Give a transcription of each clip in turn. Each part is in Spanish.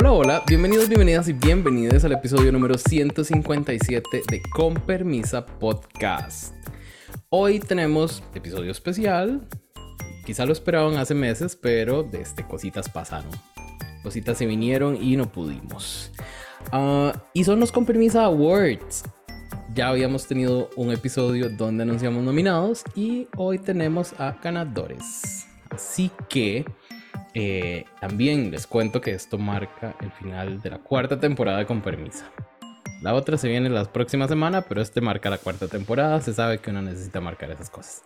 Hola, hola, bienvenidos, bienvenidas y bienvenidos al episodio número 157 de Con Permisa Podcast. Hoy tenemos episodio especial. Quizá lo esperaban hace meses, pero desde este, cositas pasaron. Cositas se vinieron y no pudimos. Ah, y son los Con Permisa Awards. Ya habíamos tenido un episodio donde anunciamos nominados y hoy tenemos a ganadores. Así que eh, también les cuento que esto marca el final de la cuarta temporada con permisa. La otra se viene la próxima semana, pero este marca la cuarta temporada. Se sabe que uno necesita marcar esas cosas.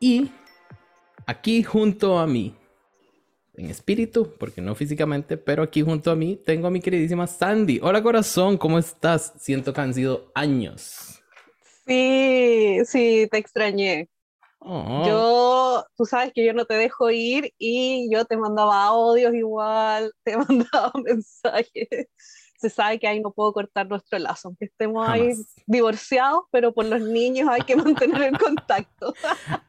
Y aquí junto a mí, en espíritu, porque no físicamente, pero aquí junto a mí tengo a mi queridísima Sandy. Hola corazón, ¿cómo estás? Siento que han sido años. Sí, sí, te extrañé. Oh. Yo, tú sabes que yo no te dejo ir y yo te mandaba audios igual, te mandaba mensajes. Se sabe que ahí no puedo cortar nuestro lazo, aunque estemos ahí divorciados, pero por los niños hay que mantener el contacto.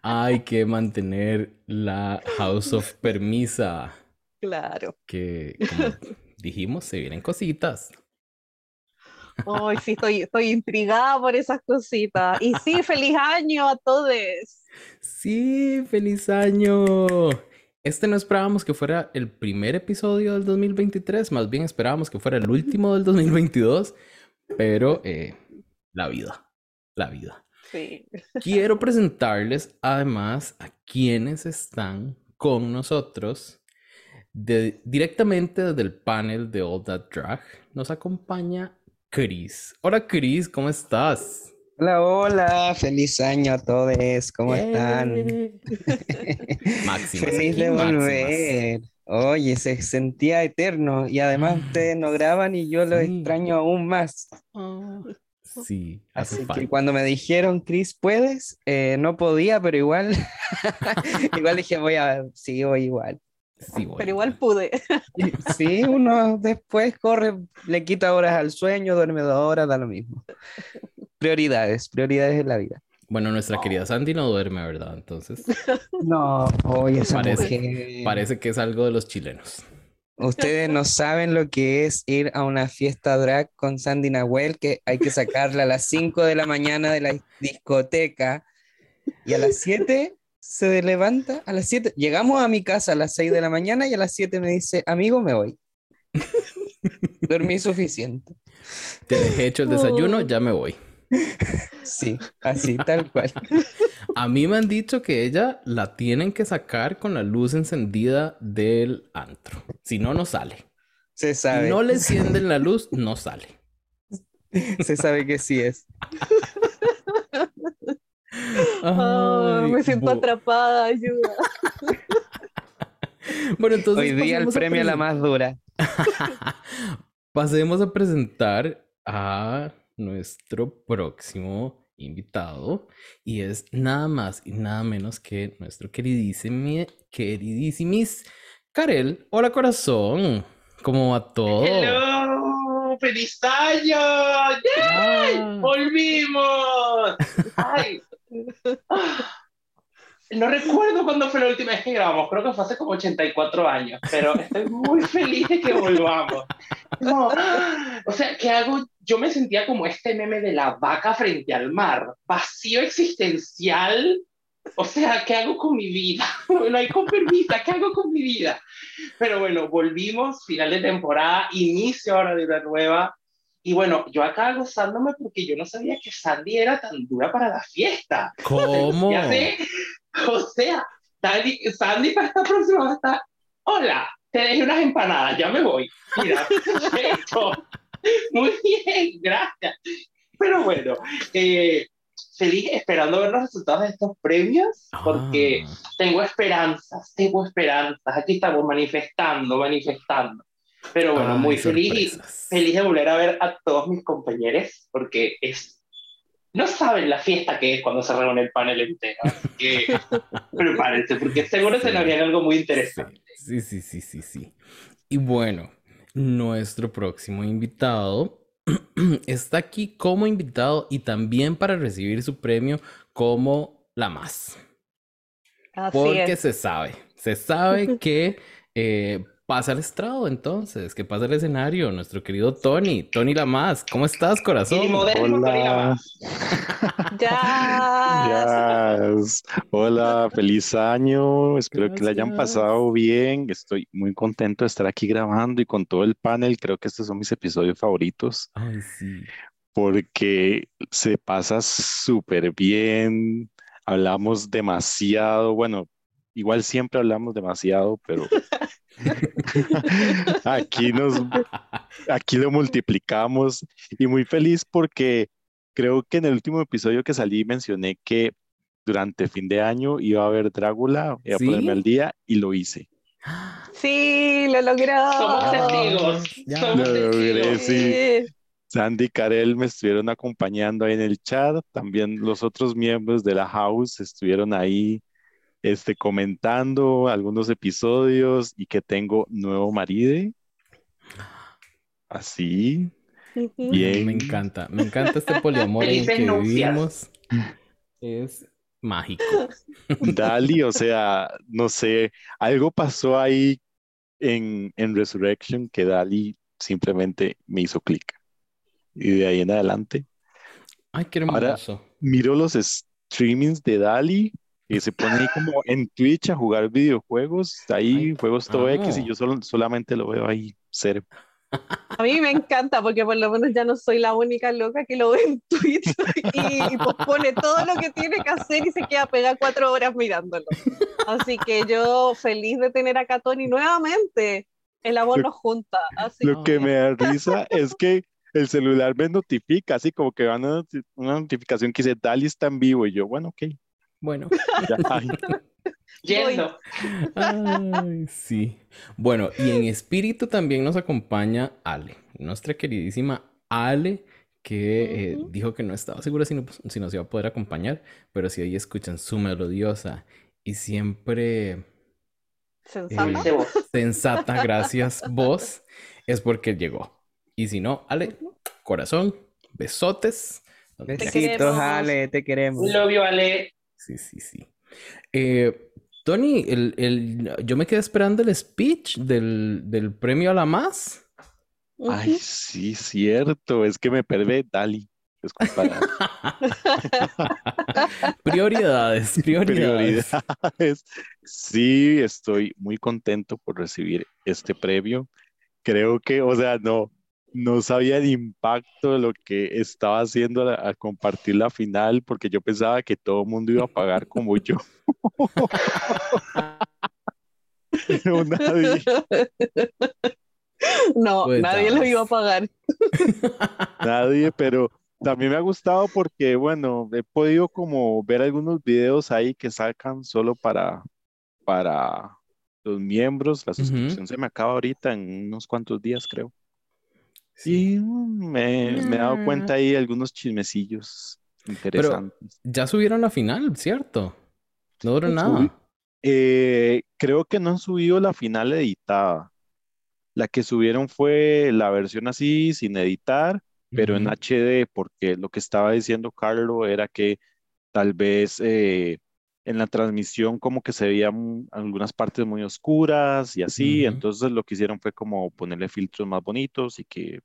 hay que mantener la House of Permisa. Claro. Que, como dijimos, se vienen cositas. Ay, sí, estoy, estoy intrigada por esas cositas. Y sí, feliz año a todos. Sí, feliz año. Este no esperábamos que fuera el primer episodio del 2023, más bien esperábamos que fuera el último del 2022, pero eh, la vida, la vida. Sí. Quiero presentarles además a quienes están con nosotros directamente desde el panel de All That Drag. Nos acompaña Chris. Hola Chris, ¿cómo estás? Hola, hola, feliz año a todos, ¿cómo están? Máximo. Feliz de volver. Oye, se sentía eterno y además ah. ustedes no graban y yo lo extraño aún más. Ah. Sí, así que cuando me dijeron, Chris, ¿puedes? Eh, no podía, pero igual, igual dije, voy a, sí, voy igual. Pero igual pude. Sí, uno después corre, le quita horas al sueño, duerme dos horas, da lo mismo. Prioridades, prioridades en la vida. Bueno, nuestra querida Sandy no duerme, ¿verdad? Entonces. No, oye, esa parece, parece que es algo de los chilenos. Ustedes no saben lo que es ir a una fiesta drag con Sandy Nahuel, que hay que sacarla a las 5 de la mañana de la discoteca y a las 7 se levanta a las 7. Llegamos a mi casa a las 6 de la mañana y a las 7 me dice, amigo, me voy. Dormí suficiente. Te dejé hecho el desayuno, ya me voy. Sí, así tal cual. A mí me han dicho que ella la tienen que sacar con la luz encendida del antro. Si no, no sale. Se sabe. Si no le encienden la luz, no sale. Se sabe que sí es me siento atrapada, ayuda. bueno, entonces. Hoy día el premio a, la más dura. pasemos a presentar a nuestro próximo invitado y es nada más y nada menos que nuestro queridísimo, queridísimis Karel. Hola corazón, ¿cómo va todo? Hello, feliz año, ¡Yay! volvimos. Ay, no recuerdo cuándo fue la última vez que grabamos, creo que fue hace como 84 años, pero estoy muy feliz de que volvamos. o sea, ¿qué hago? Yo me sentía como este meme de la vaca frente al mar, vacío existencial. O sea, ¿qué hago con mi vida? No hay con ¿qué hago con mi vida? Pero bueno, volvimos, final de temporada, inicio ahora de una nueva. Y bueno, yo acá gozándome porque yo no sabía que Sandy era tan dura para la fiesta. ¿Cómo? o sea, Sandy, Sandy para esta próxima está, hola, te dejé unas empanadas, ya me voy. Mira, perfecto. Muy bien, gracias. Pero bueno, eh, feliz esperando ver los resultados de estos premios, porque ah. tengo esperanzas, tengo esperanzas. Aquí estamos manifestando, manifestando. Pero bueno, muy feliz feliz de volver a ver a todos mis compañeros, porque es. No saben la fiesta que es cuando se reúne el panel entero. Así que prepárense, porque seguro se nos viene algo muy interesante. Sí, sí, sí, sí, sí. Y bueno, nuestro próximo invitado está aquí como invitado y también para recibir su premio como la más. Así porque se sabe, se sabe que eh, pasa al estrado entonces, que pasa el escenario, nuestro querido Tony, Tony Lamas, ¿cómo estás, corazón? Hola. ya. Hola, feliz año, espero que le hayan pasado bien, estoy muy contento de estar aquí grabando y con todo el panel, creo que estos son mis episodios favoritos. Ay, sí. Porque se pasa súper bien, hablamos demasiado, bueno, igual siempre hablamos demasiado, pero aquí nos, aquí lo multiplicamos y muy feliz porque creo que en el último episodio que salí mencioné que durante fin de año iba a ver Drácula, iba a ponerme al día y lo hice. Sí, lo logró. Somos testigos. Somos lo logré, sí. Sandy y Karel me estuvieron acompañando ahí en el chat. También los otros miembros de la house estuvieron ahí este, comentando algunos episodios y que tengo nuevo marido. Así. Bien. Me encanta, me encanta este poliamor en que vivimos. Es mágico. Dali, o sea, no sé, algo pasó ahí en, en Resurrection que Dali simplemente me hizo clic. Y de ahí en adelante. Ay, qué hermoso. Ahora, miro los streamings de Dali y se pone ahí como en Twitch a jugar videojuegos, ahí juegos todo X y yo solo, solamente lo veo ahí cero. A mí me encanta porque por lo menos ya no soy la única loca que lo ve en Twitch y, y pone todo lo que tiene que hacer y se queda pegada cuatro horas mirándolo. Así que yo feliz de tener a Tony nuevamente. El amor nos junta. lo que me da risa es que el celular me notifica, así como que van a una notificación que dice Dali está en vivo y yo, bueno, ok. Bueno. Yendo. Ay, sí. Bueno, y en espíritu también nos acompaña Ale, nuestra queridísima Ale, que eh, dijo que no estaba segura si, si nos iba a poder acompañar, pero si ahí escuchan su melodiosa y siempre sensata, eh, sensata gracias vos, es porque llegó. Y si no, Ale, corazón, besotes. Besitos, Ale, te queremos. Lo vio Ale. Sí, sí, sí. Eh, Tony, el, el, yo me quedé esperando el speech del, del premio a la más. Ay, sí, cierto. Es que me perdí, Dali. prioridades, prioridades, prioridades. Sí, estoy muy contento por recibir este premio. Creo que, o sea, no, no sabía el impacto de lo que estaba haciendo al, compartir la final, porque yo pensaba que todo el mundo iba a pagar como yo. Pero nadie. No, pues nadie lo iba a pagar. Nadie, pero también me ha gustado porque, bueno, he podido como ver algunos videos ahí que sacan solo para, para los miembros. La suscripción se me acaba ahorita en unos cuantos días, creo. Sí, me, me he dado cuenta mm. ahí algunos chismecillos interesantes. ya subieron la final, ¿cierto? No duró nada. Eh, creo que no han subido la final editada. La que subieron fue la versión así, sin editar, pero en HD, porque lo que estaba diciendo Carlos era que tal vez eh, en la transmisión como que se veían algunas partes muy oscuras y así, entonces lo que hicieron fue como ponerle filtros más bonitos y que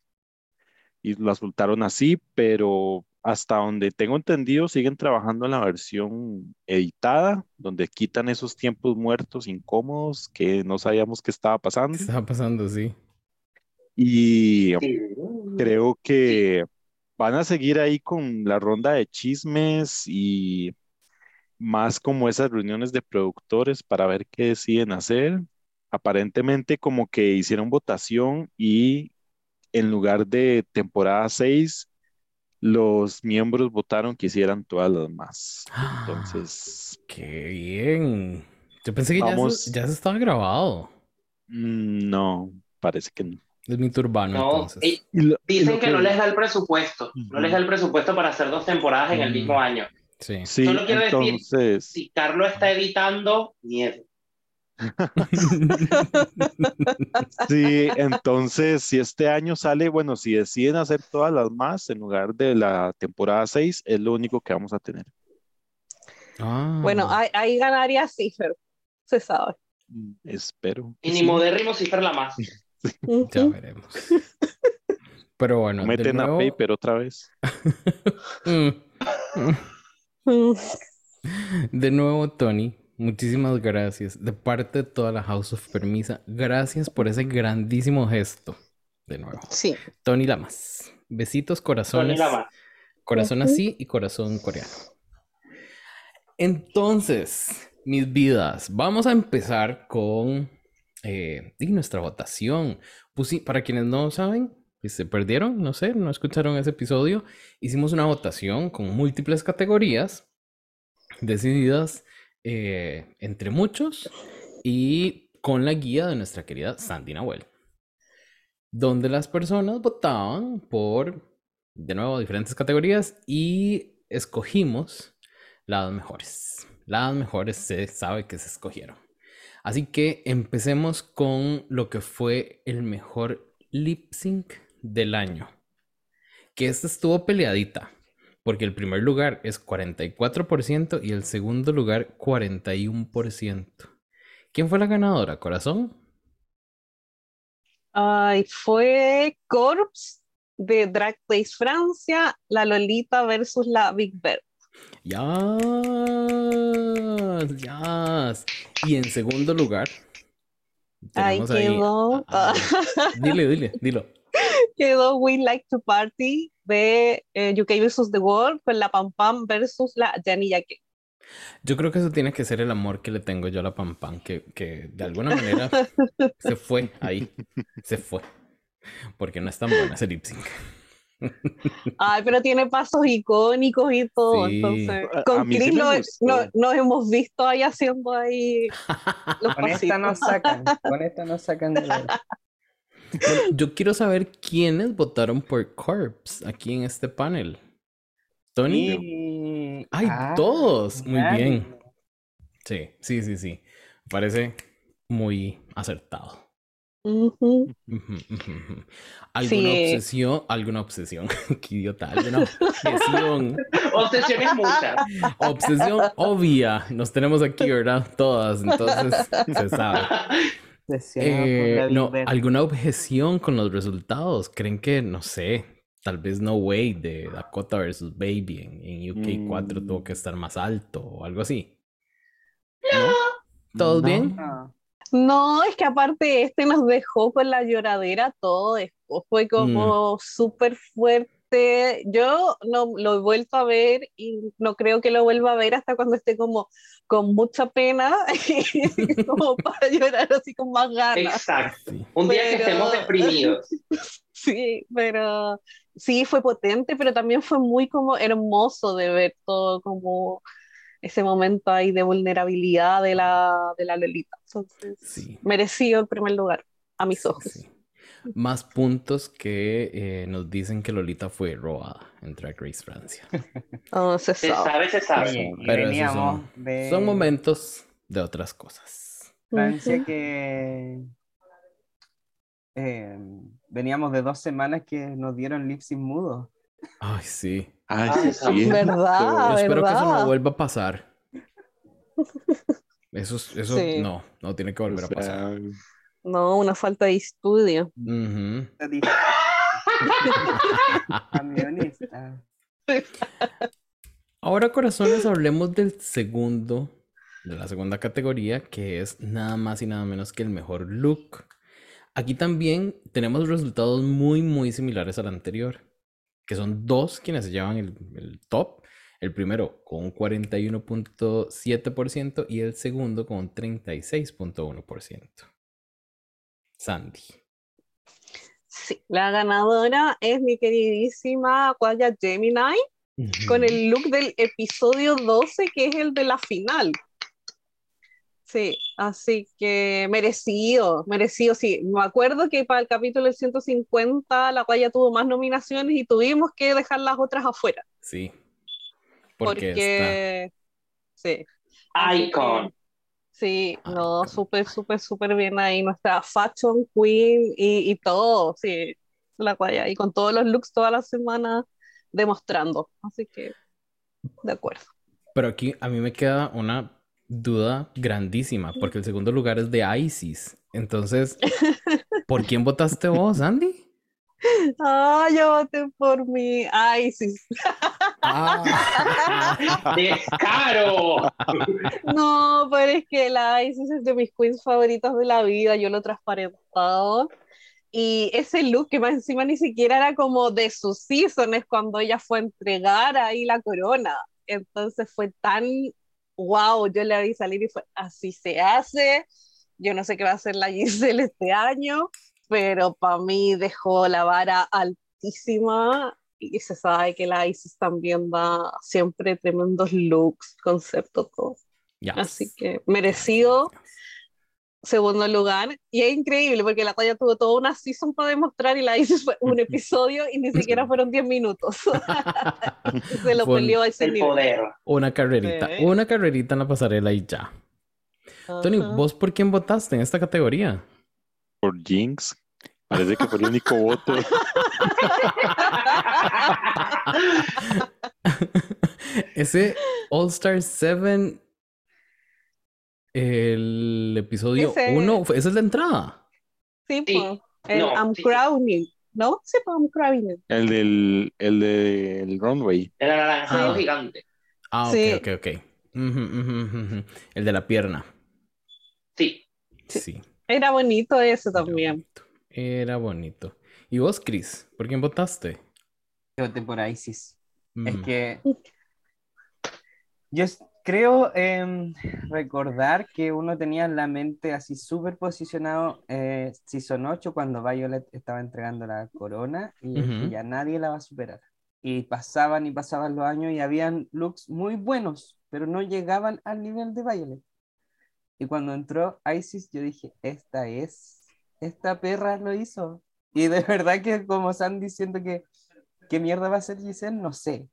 y lo soltaron así, pero hasta donde tengo entendido siguen trabajando en la versión editada, donde quitan esos tiempos muertos incómodos que no sabíamos qué estaba pasando. ¿Qué estaba pasando, sí. Y creo que van a seguir ahí con la ronda de chismes y más como esas reuniones de productores para ver qué deciden hacer. Aparentemente como que hicieron votación y en lugar de temporada 6, los miembros votaron que hicieran todas las más. Entonces... ¡Qué bien! Yo pensé que ya, se, estaba grabado. Mm, no, parece que no. Es mi turbano, entonces. dicen que, no les da el presupuesto. No les da el presupuesto para hacer dos temporadas en el mismo mm. año. Sí. Solo quiero decir, si Carlos está editando, miedo. sí, entonces, si este año sale, bueno, si deciden hacer todas las más en lugar de la temporada 6, es lo único que vamos a tener. Ah. Bueno, ahí, ganaría Cipher, se sabe. Espero. Y ni modérrimo cifra más. ya veremos. Pero bueno. Meten a Paper otra vez. Mm. Mm. de nuevo, Tony, muchísimas gracias. De parte de toda la House of Permisa, gracias por ese grandísimo gesto. De nuevo. Sí. Tony Lamas. Besitos, corazones. Tony Lamas. Corazón así y corazón coreano. Entonces, mis vidas, vamos a empezar con eh, nuestra votación. Pues sí, para quienes no saben, se perdieron, no sé, no escucharon ese episodio, hicimos una votación con múltiples categorías decididas eh, entre muchos y con la guía de nuestra querida Sandy Nahuel, donde las personas votaban por, de nuevo, diferentes categorías y escogimos las mejores. Las mejores se sabe que se escogieron. Así que empecemos con lo que fue el mejor lip sync del año. Que esta estuvo peleadita, porque el primer lugar es 44% y el segundo lugar 41%. ¿Quién fue la ganadora, corazón? Ay, fue Corps de Drag Place Francia, la Lolita versus la Big Bird. Ya, ya. Y en segundo lugar, Ay, quedó. dile, dile, dilo. Quedó We Like to Party de eh, UK versus The World con la Pam Pam versus la Jenny Jackie. Yo creo que eso tiene que ser el amor que le tengo yo a la Pam Pam, que, que de alguna manera se fue ahí, se fue, porque no es tan buena ese lip sync. Ay, pero tiene pasos icónicos y todo. Entonces, con Chris nos hemos visto ahí haciendo ahí. Los con esta nos sacan, con esta nos sacan de la yo quiero saber quiénes votaron por Corpse aquí en este panel. Tony. Ay, ah, todos. Muy bien. Sí, sí, sí, sí. Parece muy acertado. ¿Alguna obsesión? ¿Alguna obsesión? Qué idiota. ¿Alguna obsesión? Obsesiones muchas. Obsesión obvia. Nos tenemos aquí, ¿verdad? Todas. Entonces, se sabe. Eh, no, ¿Alguna objeción con los resultados? ¿Creen que, no sé, tal vez No Way de Dakota versus Baby en, UK 4 tuvo mm. que estar más alto o algo así? No. ¿Todo bien? No, es que aparte este nos dejó con la lloradera todo después. Fue como mm. súper fuerte yo no lo he vuelto a ver y no creo que lo vuelva a ver hasta cuando esté como con mucha pena como para llorar así con más ganas. Exacto. Un día que estemos deprimidos. Sí, pero sí fue potente, pero también fue muy como hermoso de ver todo como ese momento ahí de vulnerabilidad de la, de la Lolita. Entonces, sí. merecido el primer lugar a mis ojos más puntos que eh, nos dicen que Lolita fue robada en Drag Race Francia. Oh, se sabe. Se sabe, Pero son, son, momentos de otras cosas. Francia que eh, veníamos de dos semanas que nos dieron lip mudo. Ay, sí. Ay, sí, ¿Verdad? espero que eso no vuelva a pasar. Eso, eso no, no tiene que volver a pasar. No, una falta de estudio. Ahora, corazones, hablemos del segundo, de la segunda categoría, que es nada más y nada menos que el mejor look. Aquí también tenemos resultados muy, muy similares al anterior, que son dos quienes se llevan el, el top. El primero con un 41.7% y el segundo con un 36.1%. Sandy. Sí, la ganadora es mi queridísima Aquaya Gemini con el look del episodio 12, que es el de la final. Sí, así que merecido, merecido, sí. Me acuerdo que para el capítulo del 150 la Aquaya tuvo más nominaciones y tuvimos que dejar las otras afuera. Sí. Porque, sí. Icon. Sí, no, súper, súper, súper bien ahí. Nuestra Fashion Queen y, y todo, sí, la guaya. Y con todos los looks toda la semana demostrando. Así que, de acuerdo. Pero aquí a mí me queda una duda grandísima, porque el segundo lugar es de ISIS. Entonces, ¿por quién votaste vos, Andy? Ah, yo voté por mi ISIS. Ah. ¡Descaro! No, pero es que la ISIS es de mis queens favoritas de la vida, yo lo he transparentado. Y ese look que más encima ni siquiera era como de sus seasons cuando ella fue a entregar ahí la corona. Entonces fue tan wow, yo le vi salir y fue así se hace. Yo no sé qué va a hacer la Giselle este año, pero para mí dejó la vara altísima y se sabe que la Isis también da siempre tremendos looks, conceptos, todo. Así que merecido segundo lugar. Y es increíble porque la talla tuvo toda una season para demostrar y la Isis fue un episodio y ni siquiera fueron 10 minutos. Se lo peleó a ese el Poder. Una carrerita, una carrerita en la pasarela y ya. Tony, ¿vos por quién votaste en esta categoría? Por Jinx. Parece que fue el único voto. Ese All Star 7, el episodio 1, esa es la entrada. Sí, pues. El I'm Crowning, ¿no? Sí, pues I'm Crowning. El del, el del runway. El anaranjado gigante. Ah, ok, ok, ok. El de la pierna. Sí. Sí. Era bonito eso también. Era bonito. ¿Y vos, Chris? ¿Por quién votaste? Yo voté por ISIS. Es mm. que yo creo recordar que uno tenía la mente así súper posicionado eh, Season 8 cuando Violet estaba entregando la corona y ya nadie la va a superar. Y pasaban y pasaban los años y habían looks muy buenos, pero no llegaban al nivel de Violet. Y cuando entró Isis, yo dije, esta es esta perra lo hizo. Y de verdad que como están diciendo que qué mierda va a ser Giselle, no sé.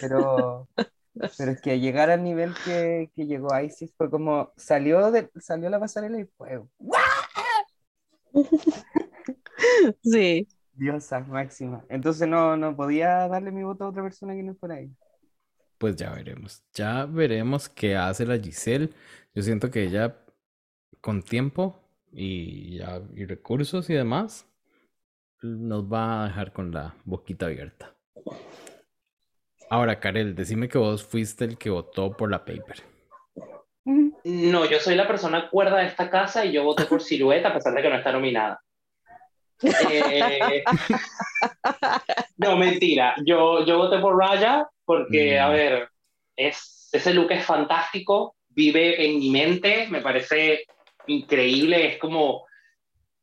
Pero, pero es que llegar al nivel que, que llegó Isis fue como salió de salió la pasarela y fue Sí. Diosa máxima. Entonces no, no podía darle mi voto a otra persona que no fuera ahí. Pues ya veremos. Ya veremos qué hace la Giselle. Yo siento que ella con tiempo y, ya, y recursos y demás, nos va a dejar con la boquita abierta. Ahora, Karel, decime que vos fuiste el que votó por la paper. No, yo soy la persona cuerda de esta casa y yo voté por Silueta a pesar de que no está nominada. Eh, no, mentira. Yo, yo voté por Raya porque, a mm. ver, es, ese look es fantástico, vive en mi mente, me parece increíble, es como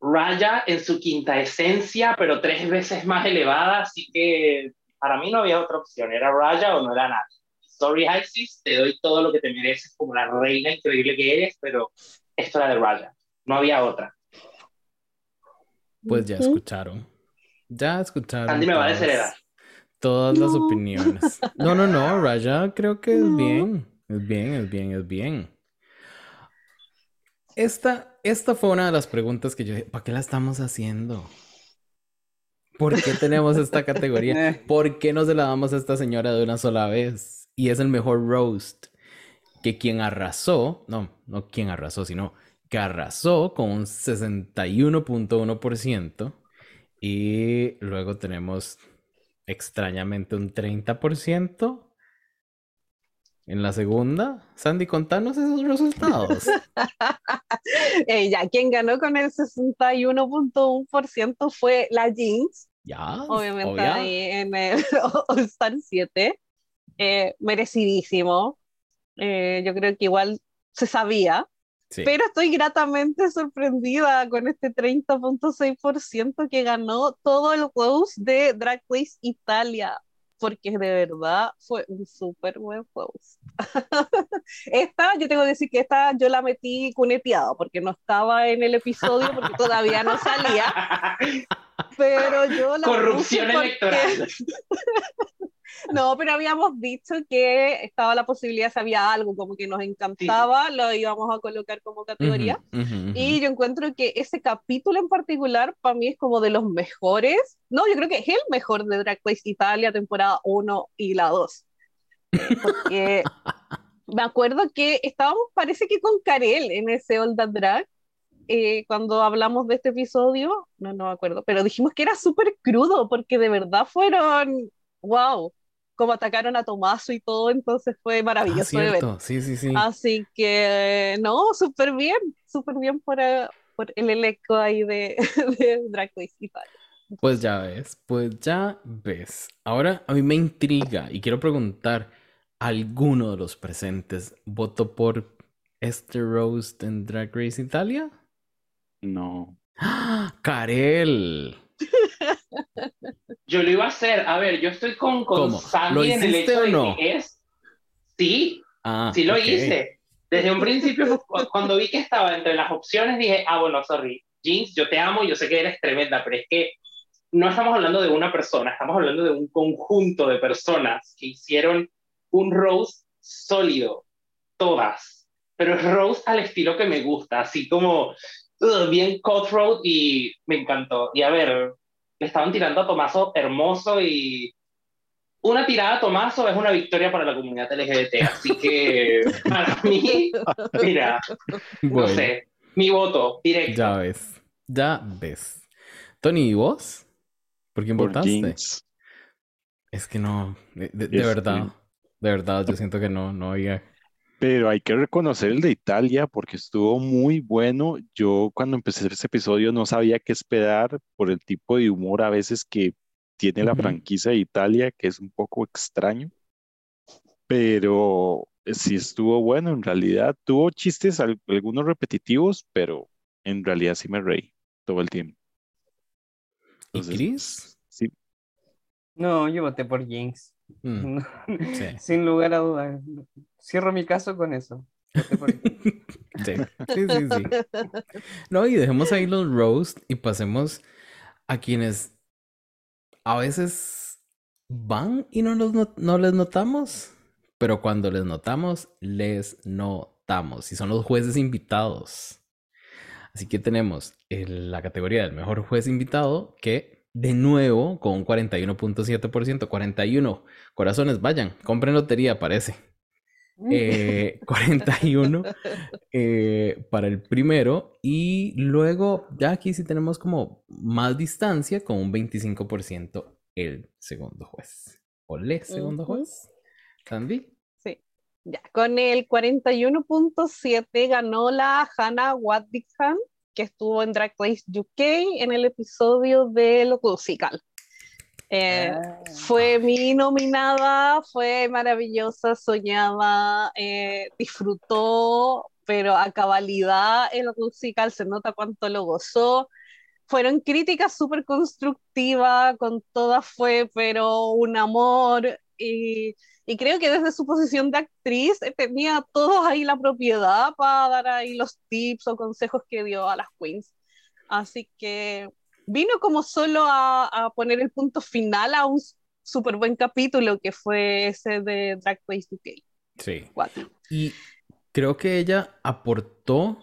Raya en su quinta esencia, pero tres veces más elevada, así que para mí no había otra opción, era Raya o no era nada. Sorry Isis, te doy todo lo que te mereces como la reina increíble que eres, pero esto era de Raya, no había otra. Pues ya escucharon. Ya escucharon. Andy me va a desheredar. Todas las opiniones. No, no, no, Raya creo que es bien. Es bien, es bien, es bien. Esta, esta fue una de las preguntas que yo dije, ¿para qué la estamos haciendo? ¿Por qué tenemos esta categoría? ¿Por qué no se la damos a esta señora de una sola vez? Y es el mejor roast que quien arrasó, no, no quien arrasó, sino que arrasó con un 61.1% y luego tenemos extrañamente un 30% en la segunda, Sandy, contanos esos resultados. ya, quien ganó con el 61.1% fue la Jeans. Ya. Obviamente ahí en el All-Star 7. Eh, merecidísimo. Eh, yo creo que igual se sabía. Pero estoy gratamente sorprendida con este 30.6% que ganó todo el host de Drag Race Italia porque de verdad fue un súper buen post. esta, yo tengo que decir que esta yo la metí cuneteado, porque no estaba en el episodio, porque todavía no salía. Pero yo la Corrupción electoral. No, pero habíamos dicho que estaba la posibilidad, si había algo como que nos encantaba, lo íbamos a colocar como categoría. Y yo encuentro que ese capítulo en particular para mí es como de los mejores. No, yo creo que es el mejor de Drag Race Italia, temporada 1 y la 2. Porque me acuerdo que estábamos, parece que con Karel en ese Old Drag, eh, cuando hablamos de este episodio, no, no me acuerdo, pero dijimos que era súper crudo, porque de verdad fueron, wow, como atacaron a Tomaso y todo, entonces fue maravilloso de ver. Sí, sí, sí. Así que, no, súper bien, súper bien por, eh, por, el elenco ahí de, de Drag Race Italia. Pues ya ves, pues ya ves. Ahora a mí me intriga y quiero preguntar, ¿alguno de los presentes votó por este roast en Drag Race Italia? No. ¡Ah! ¡Karel! Yo lo iba a hacer. A ver, yo estoy con, con Sandy en el hecho de que es. Sí, ah, sí lo hice. Desde un principio, cuando vi que estaba entre las opciones, dije, ah, bueno, sorry, Jeans, yo te amo, yo sé que eres tremenda, pero es que no estamos hablando de una persona, estamos hablando de un conjunto de personas que hicieron un roast sólido, todas, pero es roast al estilo que me gusta, así como bien cutthroat y me encantó. Y a ver, le estaban tirando a Tomaso hermoso y una tirada a Tomaso es una victoria para la comunidad LGBT, así que para mí, mira, no sé, mi voto directo. Ya ves, ya ves. Tony, ¿y vos? ¿Por quién votaste? Es que no, de, verdad, de verdad, yo siento que no, no había. Pero hay que reconocer el de Italia porque estuvo muy bueno. Yo cuando empecé ese episodio no sabía qué esperar por el tipo de humor a veces que tiene la franquicia de Italia, que es un poco extraño. Pero sí estuvo bueno en realidad. Tuvo chistes algunos repetitivos, pero en realidad sí me reí todo el tiempo. ¿Y Chris? Sí. No, yo voté por Jinx. Mm, sin lugar a dudas. Cierro mi caso con eso. sí. sí, sí, sí. No, y dejemos ahí los roast y pasemos a quienes a veces van y no, no les notamos, pero cuando les notamos, les notamos. Y son los jueces invitados. Así que tenemos la categoría del mejor juez invitado que de nuevo con un 41.7%, 41 corazones, vayan, compren lotería, parece. 41 eh, eh, para el primero y luego ya aquí sí tenemos como más distancia con un 25% el segundo juez. ¿Olé, segundo juez? ¿Sandy? Ya, con el 41.7 ganó la Hannah Waddigham, que estuvo en Drag Race UK en el episodio de Lo Musical. Eh, ah. Fue mi nominada, fue maravillosa, soñaba, eh, disfrutó, pero a cabalidad en lo musical se nota cuánto lo gozó. Fueron críticas súper constructivas, con todas fue, pero un amor. Y y creo que desde su posición de actriz eh, tenía todos ahí la propiedad para dar ahí los tips o consejos que dio a las queens. Así que vino como solo a, poner el punto final a un súper buen capítulo que fue ese de Drag Race UK. Sí. Y creo que ella aportó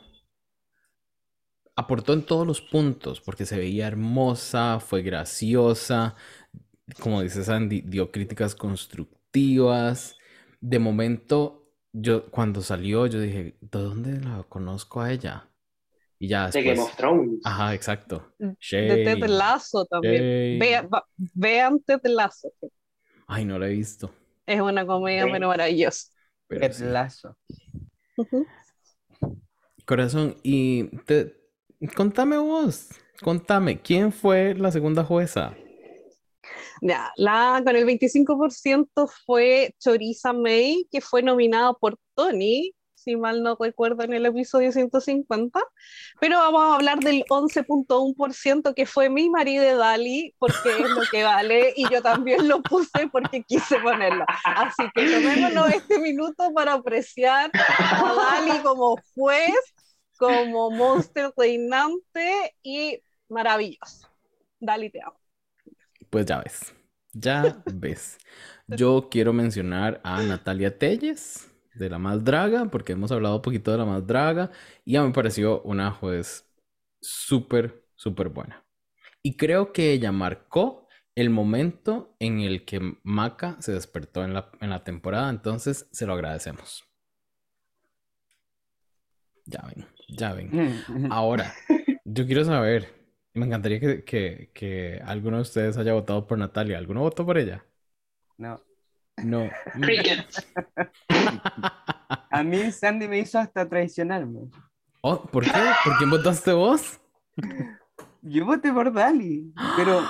aportó en todos los puntos, porque se veía hermosa, fue graciosa, como dice Sandy, dio críticas constructivas de momento, yo cuando salió, yo dije, ¿de dónde la conozco a ella? Y ya después... De Game of Thrones. Ajá, exacto. Mm, de Ted Lasso también. vean Ted Lasso. Ay, no la he visto. Es una comedia pero maravillosa. Ted Lasso. Corazón, y te... contame vos, contame, ¿quién fue la segunda jueza? Ya, la, con el 25% fue Choriza May, que fue nominada por Tony, si mal no recuerdo en el episodio 150, pero vamos a hablar del 11.1% que fue mi marido Dali, porque es lo que vale, y yo también lo puse porque quise ponerlo. Así que tomémonos este minuto para apreciar a Dali como juez, como monster reinante y maravilloso. Dali, te amo. Pues ya ves, ya ves. Yo quiero mencionar a Natalia Telles de La Más Draga, porque hemos hablado un poquito de La Más Draga y ya me pareció una juez súper, súper buena. Y creo que ella marcó el momento en el que Maca se despertó en la, en la temporada, entonces se lo agradecemos. Ya ven, ya ven. Ahora, yo quiero saber, me encantaría que, que, que alguno de ustedes haya votado por Natalia. ¿Alguno votó por ella? No. No. A mí Sandy me hizo hasta traicionarme. Oh, ¿Por qué? ¿Por quién votaste vos? Yo voté por Dali, pero...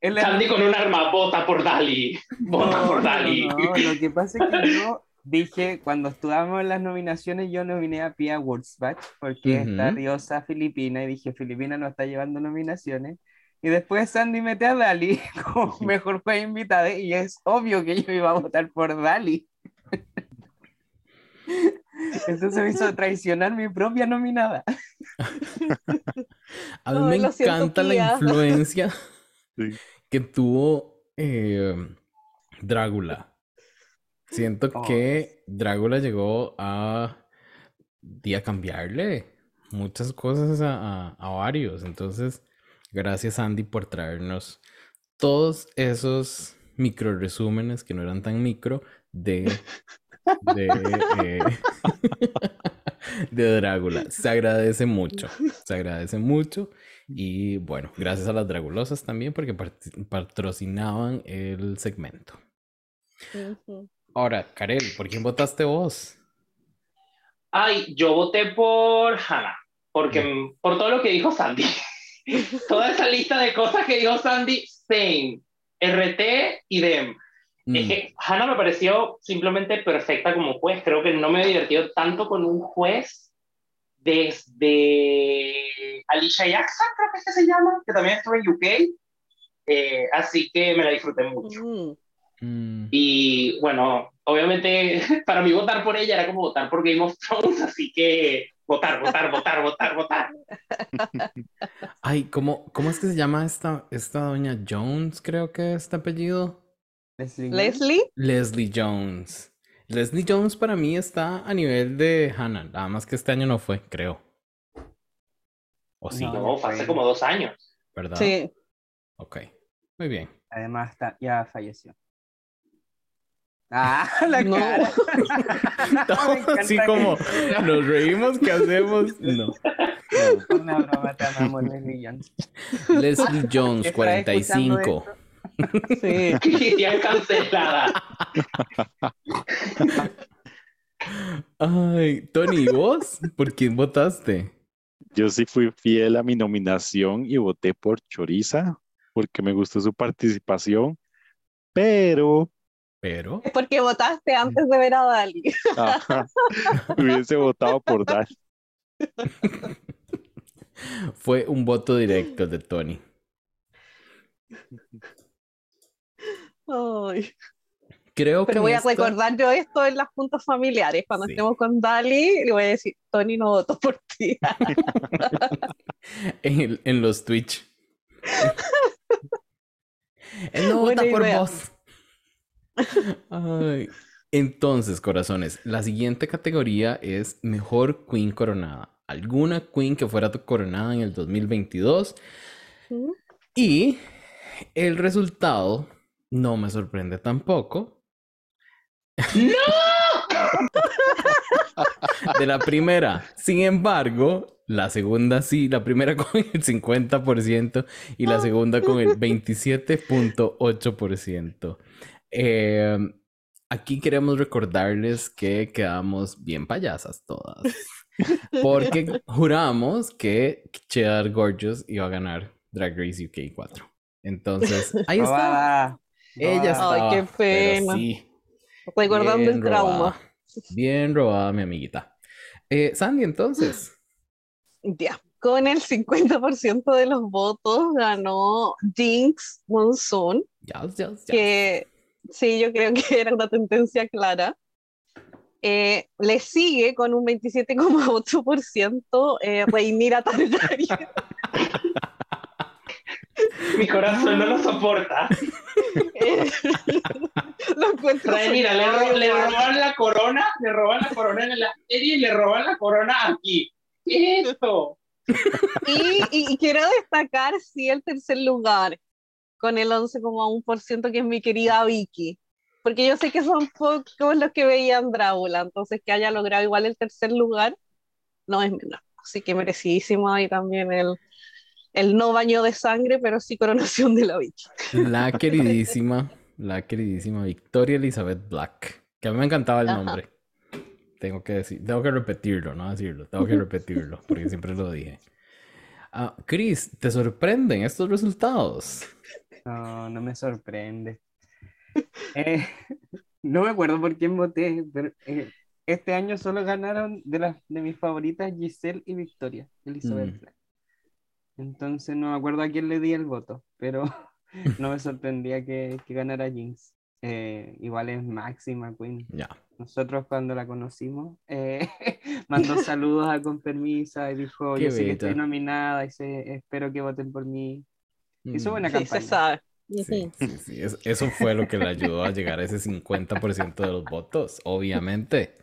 Sandy con un arma, vota por Dali. Vota por Dali. No, lo que pasa es que yo dije, cuando estudiamos las nominaciones, yo nominé a Pia Wurtzbach, porque uh esta diosa filipina, y dije, Filipina no está llevando nominaciones. Y después Sandy mete a Dali como mejor juez invitada, y es obvio que yo iba a votar por Dali. Entonces me hizo traicionar mi propia nominada. A mí me encanta la influencia que tuvo eh, Drácula. Siento oh. que Drácula llegó a, a cambiarle muchas cosas a, a, varios. Entonces, gracias Andy por traernos todos esos micro resúmenes que no eran tan micro de de, eh, de Drácula. Se agradece mucho, se agradece mucho. Y bueno, gracias a las Dragulosas también porque patrocinaban el segmento. Ahora, Karel, ¿por quién votaste vos? Ay, yo voté por Hannah, porque por todo lo que dijo Sandy. Toda esa lista de cosas que dijo Sandy, same, RT y DEM. Es mm. que Hannah me pareció simplemente perfecta como juez. Creo que no me he divertido tanto con un juez desde Alicia Jackson, creo que se llama, que también estuvo en UK. Eh, así que me la disfruté mucho. Mm. Mm. Y bueno, obviamente para mí votar por ella era como votar por Game of Thrones, así que votar, votar, votar, votar, votar. Ay, ¿cómo, ¿cómo es que se llama esta, esta doña Jones, creo que es este apellido? Leslie. Leslie. Jones. Leslie Jones para mí está a nivel de Hannah, nada más que este año no fue, creo. ¿O sí? No, hace como dos años. ¿Verdad? Sí. Ok, muy bien. Además, está, ya falleció. Ah, la cara. así como nos reímos, ¿qué hacemos? No. Una broma, te amamos, Leslie Jones. Leslie Jones, 45. Sí. ya cancelada. Ay, Tony, ¿vos? ¿Por quién votaste? Yo sí fui fiel a mi nominación y voté por Choriza porque me gustó su participación, pero... Pero... Es porque votaste antes de ver a Dali. Hubiese votado por Dali. Fue un voto directo de Tony. Ay. Creo Pero voy a recordar yo esto en las juntas familiares. Cuando estemos con Dali, le voy a decir, Tony no votó por ti. en, en, los Twitch. Él no vota por vos. Ay. Entonces, corazones, la siguiente categoría es mejor queen coronada. Alguna queen que fuera coronada en el 2022. Y el resultado no me sorprende tampoco. ¡No! de la primera. Sin embargo, la segunda sí, la primera con el 50% y la segunda con el 27.8%. Em, aquí queremos recordarles que quedamos bien payasas todas. Porque juramos que Cheddar Gorgeous iba a ganar Drag Race UK 4. Entonces, ahí está. Ella estaba. Ay, qué pena. Sí, Recordando el trauma. Bien robada, mi amiguita. Eh, Sandy, entonces. Ya, con el 50% de los votos ganó Jinx Monsoon. Yes, yes, Que sí, yo creo que era una tendencia clara. Eh, le sigue con un 27,8% eh, Reinira Targaryen. Mi corazón no lo soporta. lo encuentro. mira, le, roban la corona, le roban la corona en la serie y le roban la corona aquí. ¿Qué es esto? Y, quiero destacar, sí, el tercer lugar, con el 11,1% que es mi querida Vicky. Porque yo sé que son pocos los que veían Drácula, entonces que haya logrado igual el tercer lugar, no es menor. Así que merecidísimo ahí también el, el no baño de sangre, pero sí coronación de la Vicky. La queridísima, la queridísima Victoria Elizabeth Black, que a mí me encantaba el nombre. Tengo que decir, tengo que repetirlo, no decirlo, tengo que repetirlo, porque siempre lo dije. Uh, Chris, ¿te sorprenden estos resultados? No, no me sorprende. Eh, no me acuerdo por quién voté, pero eh, este año solo ganaron de las de mis favoritas Giselle y Victoria, Elizabeth mm. Entonces no me acuerdo a quién le di el voto, pero no me sorprendía que, que ganara Jinx. Eh, igual es Máxima Queen. Ya. Nosotros cuando la conocimos, eh, mandó saludos a Con Permisa y dijo, yo sé que estoy nominada y sé, espero que voten por mí. Hizo buena campaña. Se sabe. Sí, sí, Eso fue lo que le ayudó a llegar a ese 50% de los votos, obviamente.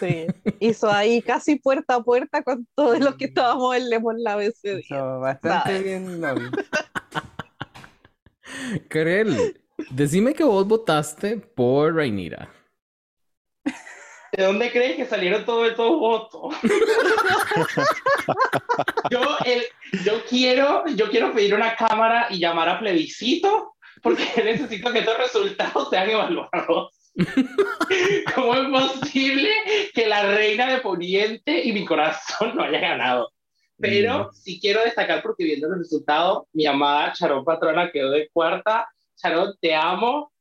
Sí, hizo ahí casi puerta a puerta con todos los que estábamos en Lemon la ese bastante bien. Karel, decime que vos votaste por Rainira. ¿De dónde crees que salieron todos estos votos? yo, yo, quiero, yo quiero pedir una cámara y llamar a plebiscito porque necesito que estos resultados sean evaluados. ¿Cómo es posible que la reina de Poniente y mi corazón no haya ganado? Pero mm. sí quiero destacar porque viendo los resultados, mi amada Charón Patrona quedó de cuarta. Charón, te amo.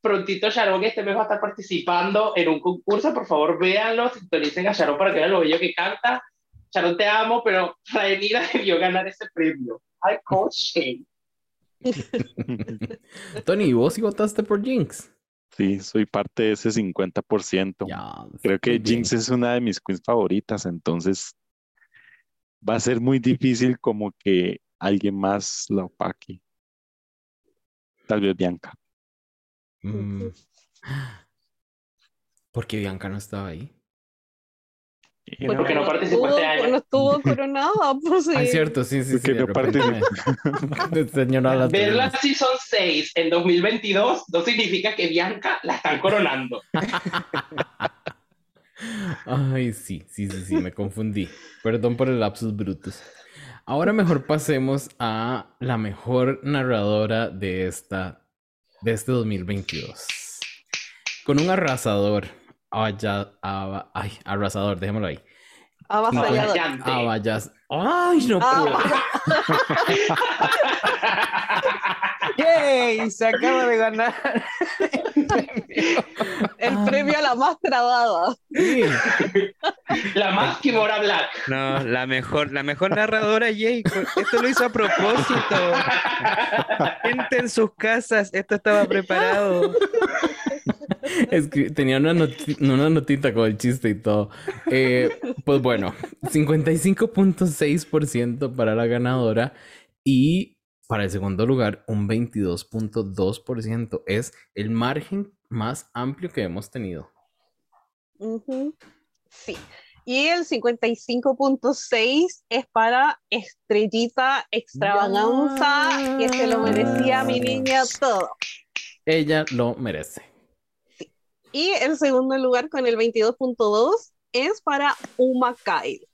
Prontito Charón este mes va a estar participando en un concurso. Por favor, véanlo, sintonicen a Charón para que vean lo bello que canta. Charón, te amo, pero Raenira debió ganar ese premio. Ay, coche. Tony, ¿vos sí votaste por Jinx? Sí, soy parte de ese 50%. Creo que Jinx es una de mis queens favoritas, entonces va a ser muy difícil como que alguien más la opaque. Tal vez Bianca. Mm. ¿Por qué Bianca no estaba ahí? Porque no participó este año. No estuvo coronada, pues sí. Ah, es cierto, sí, sí, sí. No Ver la Season 6 en 2022 no significa que Bianca la están coronando. Ay, sí, sí, sí, sí, me confundí. Perdón por el lapsus brutus. Ahora mejor pasemos a la mejor narradora de esta de este 2022. Con un arrasador Avallad, ay, arrasador, dejémoslo ahí. Avasallador. Ay, no puedo. ¡Yay! Se acaba de ganar el premio a la más trabada. La más Kimora Black. No, la mejor, la mejor narradora, Jay. Esto lo hizo a propósito. Gente en sus casas, esto estaba preparado. Es que tenía una, una, notita con el chiste y todo. Eh, pues bueno, 55.6% para la ganadora y para el segundo lugar un 22.2%. Es el margen más amplio que hemos tenido. Sí. Y el 55.6 es para Estrellita Extravaganza, que se lo merecía mi niña todo. Ella lo merece. Y el segundo lugar con el 22.2 es para Uma Kyle,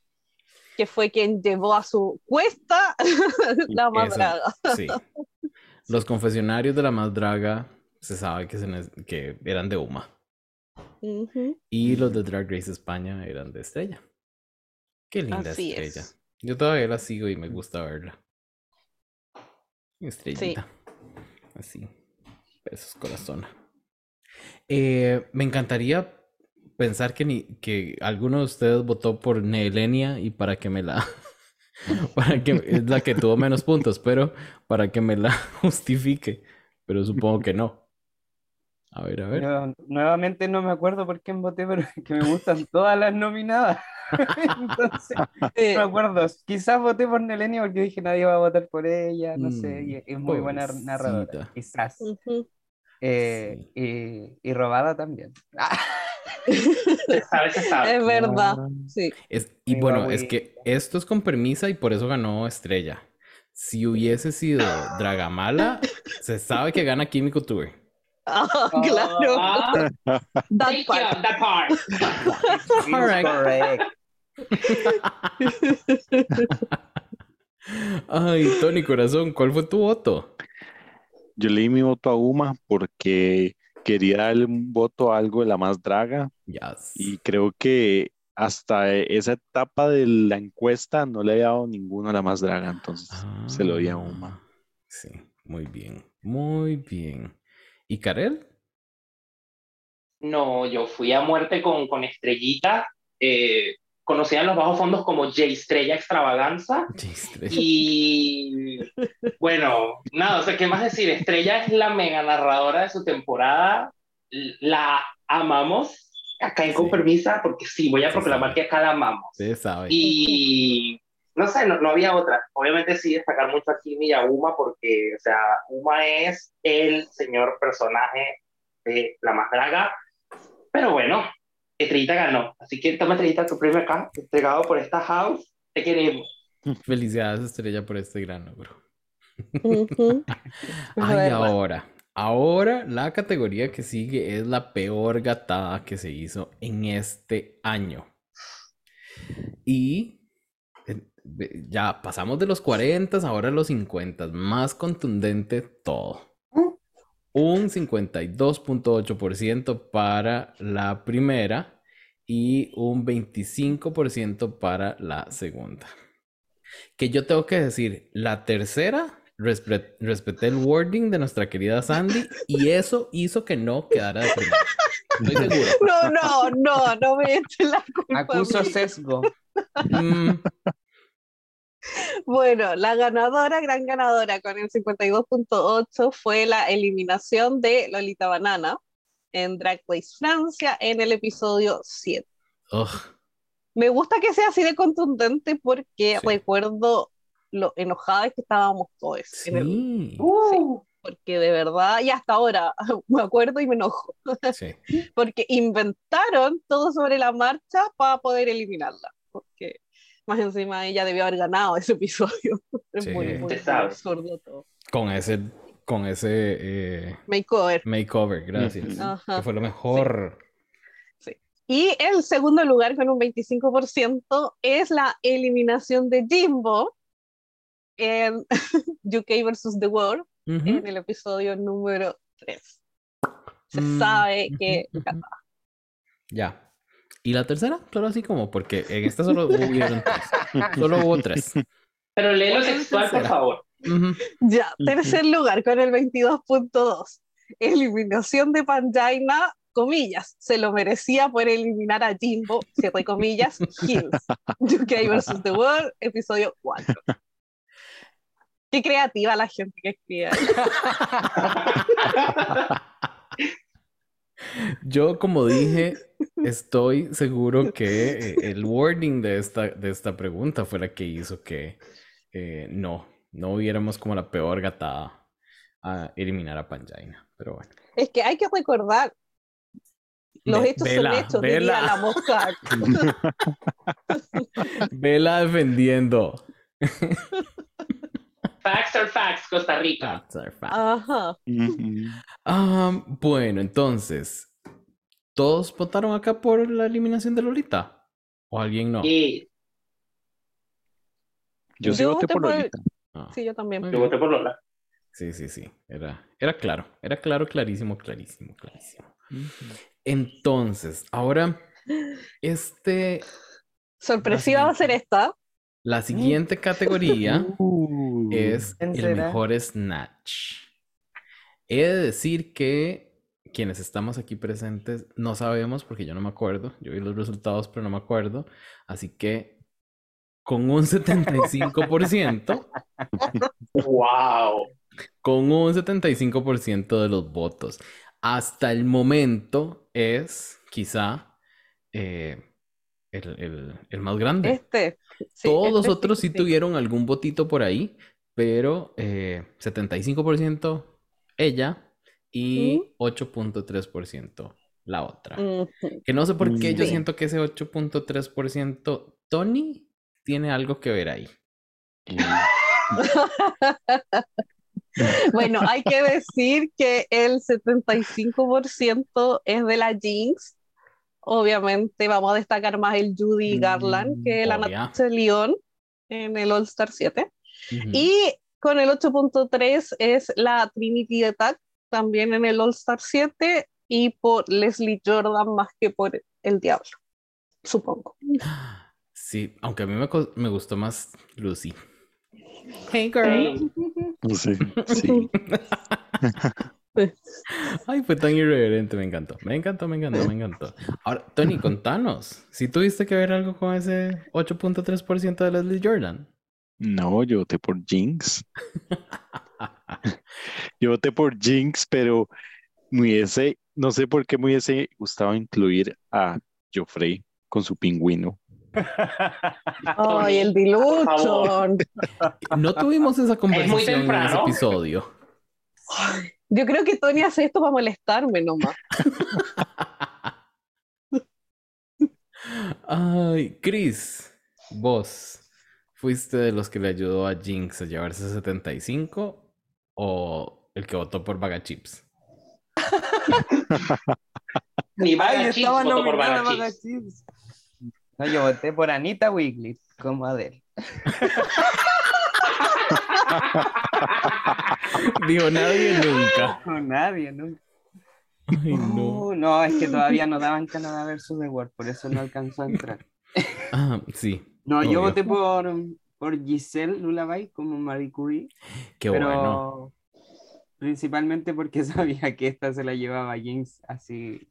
que fue quien llevó a su cuesta la más draga. Sí. Los confesionarios de la más draga se sabe que, que eran de Uma. Y los de Drag Race España eran de Estrella. Qué linda estrella. Yo todavía la sigo y me gusta verla. Estrellita. Así. Besos, corazón. Eh, me encantaría pensar que, ni, que alguno de ustedes votó por Nelenia y para que me la... para que es la que tuvo menos puntos, pero para que me la justifique. Pero supongo que no. A ver, a ver. nuevamente no me acuerdo por quién voté, pero que me gustan todas las nominadas. Entonces, no me acuerdo. Quizás voté por Nelenia porque dije nadie va a votar por ella, no sé, mm, es muy buena narradora. Quizás. Eh, y, robada también. Es verdad, sí. y bueno, es que esto es con permisa y por eso ganó Estrella. Si hubiese sido Dragamala, se sabe que gana Químico Tour. Ah, claro. that part. That part. Correct. Ay, Tony Corazón, ¿cuál fue tu voto? Yo leí mi voto a Uma porque quería darle un voto a algo de la más draga. Y creo que hasta esa etapa de la encuesta no le he dado ninguno a la más draga, entonces se lo di a Uma. Ah, sí, muy bien, muy bien. ¿Y Karel? No, yo fui a muerte con, con Estrellita. Eh, conocida en los bajos fondos como J Estrella Extravaganza. Y bueno, nada, o sea, ¿qué más decir? Estrella es la mega narradora de su temporada. La amamos acá en sí. Compermisa, porque sí, voy a proclamar que acá la amamos. Sí, sabe. Y no sé, no, no, había otra. Obviamente sí destacar mucho aquí mi Uma, porque, o sea, Uma es el señor personaje de La Más Draga. Pero bueno, Estrellita ganó. Así que toma Estrellita tu premio acá, entregado por esta house. Te queremos. Felicidades, Estrella, por este gran logro. Ay, ahora. Ahora la categoría que sigue es la peor gatada que se hizo en este año. Y ya pasamos de los 40 ahora a los 50, más contundente todo. Un 52.8% para la primera y un 25% para la segunda. Que yo tengo que decir, la tercera respeté el wording de nuestra querida Sandy y eso hizo que no quedara de primera. Estoy seguro. No, no, no, no me echen la culpa. Acuso sesgo. Mm, Bueno, la ganadora, gran ganadora con el 52.8 fue la eliminación de Lolita Banana en Drag Race Francia en el episodio 7. ugh, Me gusta que sea así de contundente porque Sí. recuerdo lo enojadas que estábamos todos. en el- sí, Sí, porque de verdad, y hasta ahora me acuerdo y me enojo, sí. porque inventaron todo sobre la marcha para poder eliminarla, más encima ella debió haber ganado ese episodio. Es Sí. muy, muy, sabe. absurdo todo. Con ese, con ese eh, Makeover. makeover, gracias. Ujú. Ajá. Que fue lo mejor. Y el segundo lugar con un 25% es la eliminación de Jimbo en UK versus The World en el episodio número 3. Se Mm, sabe ujú, que. Ya. ¿Y la tercera? Solo así como, porque en esta solo hubieron tres. Solo hubo tres. Pero léelo ¿Cuál es la textual, por favor. Ya, tercer lugar con el 22.2. Eliminación de Panjaina, comillas, se lo merecía por eliminar a Jimbo, cierre comillas, Hills. UK vs. The World, episodio 4. Qué creativa la gente que escribe. Yo, como dije, estoy seguro que eh, el wording de esta, de esta pregunta fue la que hizo que eh, no, no viéramos como la peor gatada a eliminar a Panjaina. Pero bueno. Es que hay que recordar, los hechos son hechos, vela. diría la mosca. Vela defendiendo. Facts are facts, Costa Rica. Facts are facts. Ajá. Ah, bueno, entonces, ¿todos votaron acá por la eliminación de Lolita? ¿O alguien no? Y Yo sí voté voté por por- Lolita. Ah, Sí, yo también. yo voté por Lola. Sí, sí, sí. Era, era claro. Era claro, clarísimo, clarísimo, clarísimo. Entonces, ahora, este, Sorpresiva va a ser esta. la siguiente categoría Uh. es ¿Quién el mejor snatch. He de decir que quienes estamos aquí presentes no sabemos porque yo no me acuerdo. Yo vi los resultados, pero no me acuerdo. Así que con un 75%, ¡Wow! con un 75% de los votos, hasta el momento es quizá eh, el, el- el más grande. Este. sí, Todos los este otros sí sí. tuvieron algún votito por ahí, pero eh, 75% ella y 8.3% la otra. Que no sé por qué yo Sí. siento que ese 8.3% Tony tiene algo que ver ahí. Bueno, hay que decir que el 75% es de la Jinx, obviamente vamos a destacar más el Judy Garland que la Natasha León en el All Star 7. Y con el 8.3 es la Trinity Attack también en el All Star 7 y por Leslie Jordan más que por el Diablo, supongo. Sí, aunque a mí me, me gustó más Lucy. Hey girl. Sí, sí. Ay, fue tan irreverente, me encantó. Me encantó, me encantó, me encantó. Ahora, Tony, contanos. Si tuviste que ver algo con ese 8.3% de Leslie Jordan. No, yo voté por Jinx. yo voté por Jinx, pero me hubiese, no sé por qué me hubiese gustado incluir a Joffrey con su pingüino. Ay, el dilucho. No tuvimos esa conversación en ese episodio. Yo creo que Tony hace esto para molestarme nomás. Ay, Chris, vos, ¿fuiste de los que le ayudó a Jinx a llevarse 75 o el que votó por Vaga Chips? Ni Vaga Chips votó por Vaga Chips. No, yo voté por Anita Wigley como Adele. Digo, nadie nunca. No, nadie nunca. no. Uh, no, es que todavía no daban Canadá versus The World, por eso no alcanzó a entrar. Ah, sí. No, yo voté por, por Giselle Lullaby como Marie Curie. Qué pero bueno. Principalmente porque sabía que esta se la llevaba James así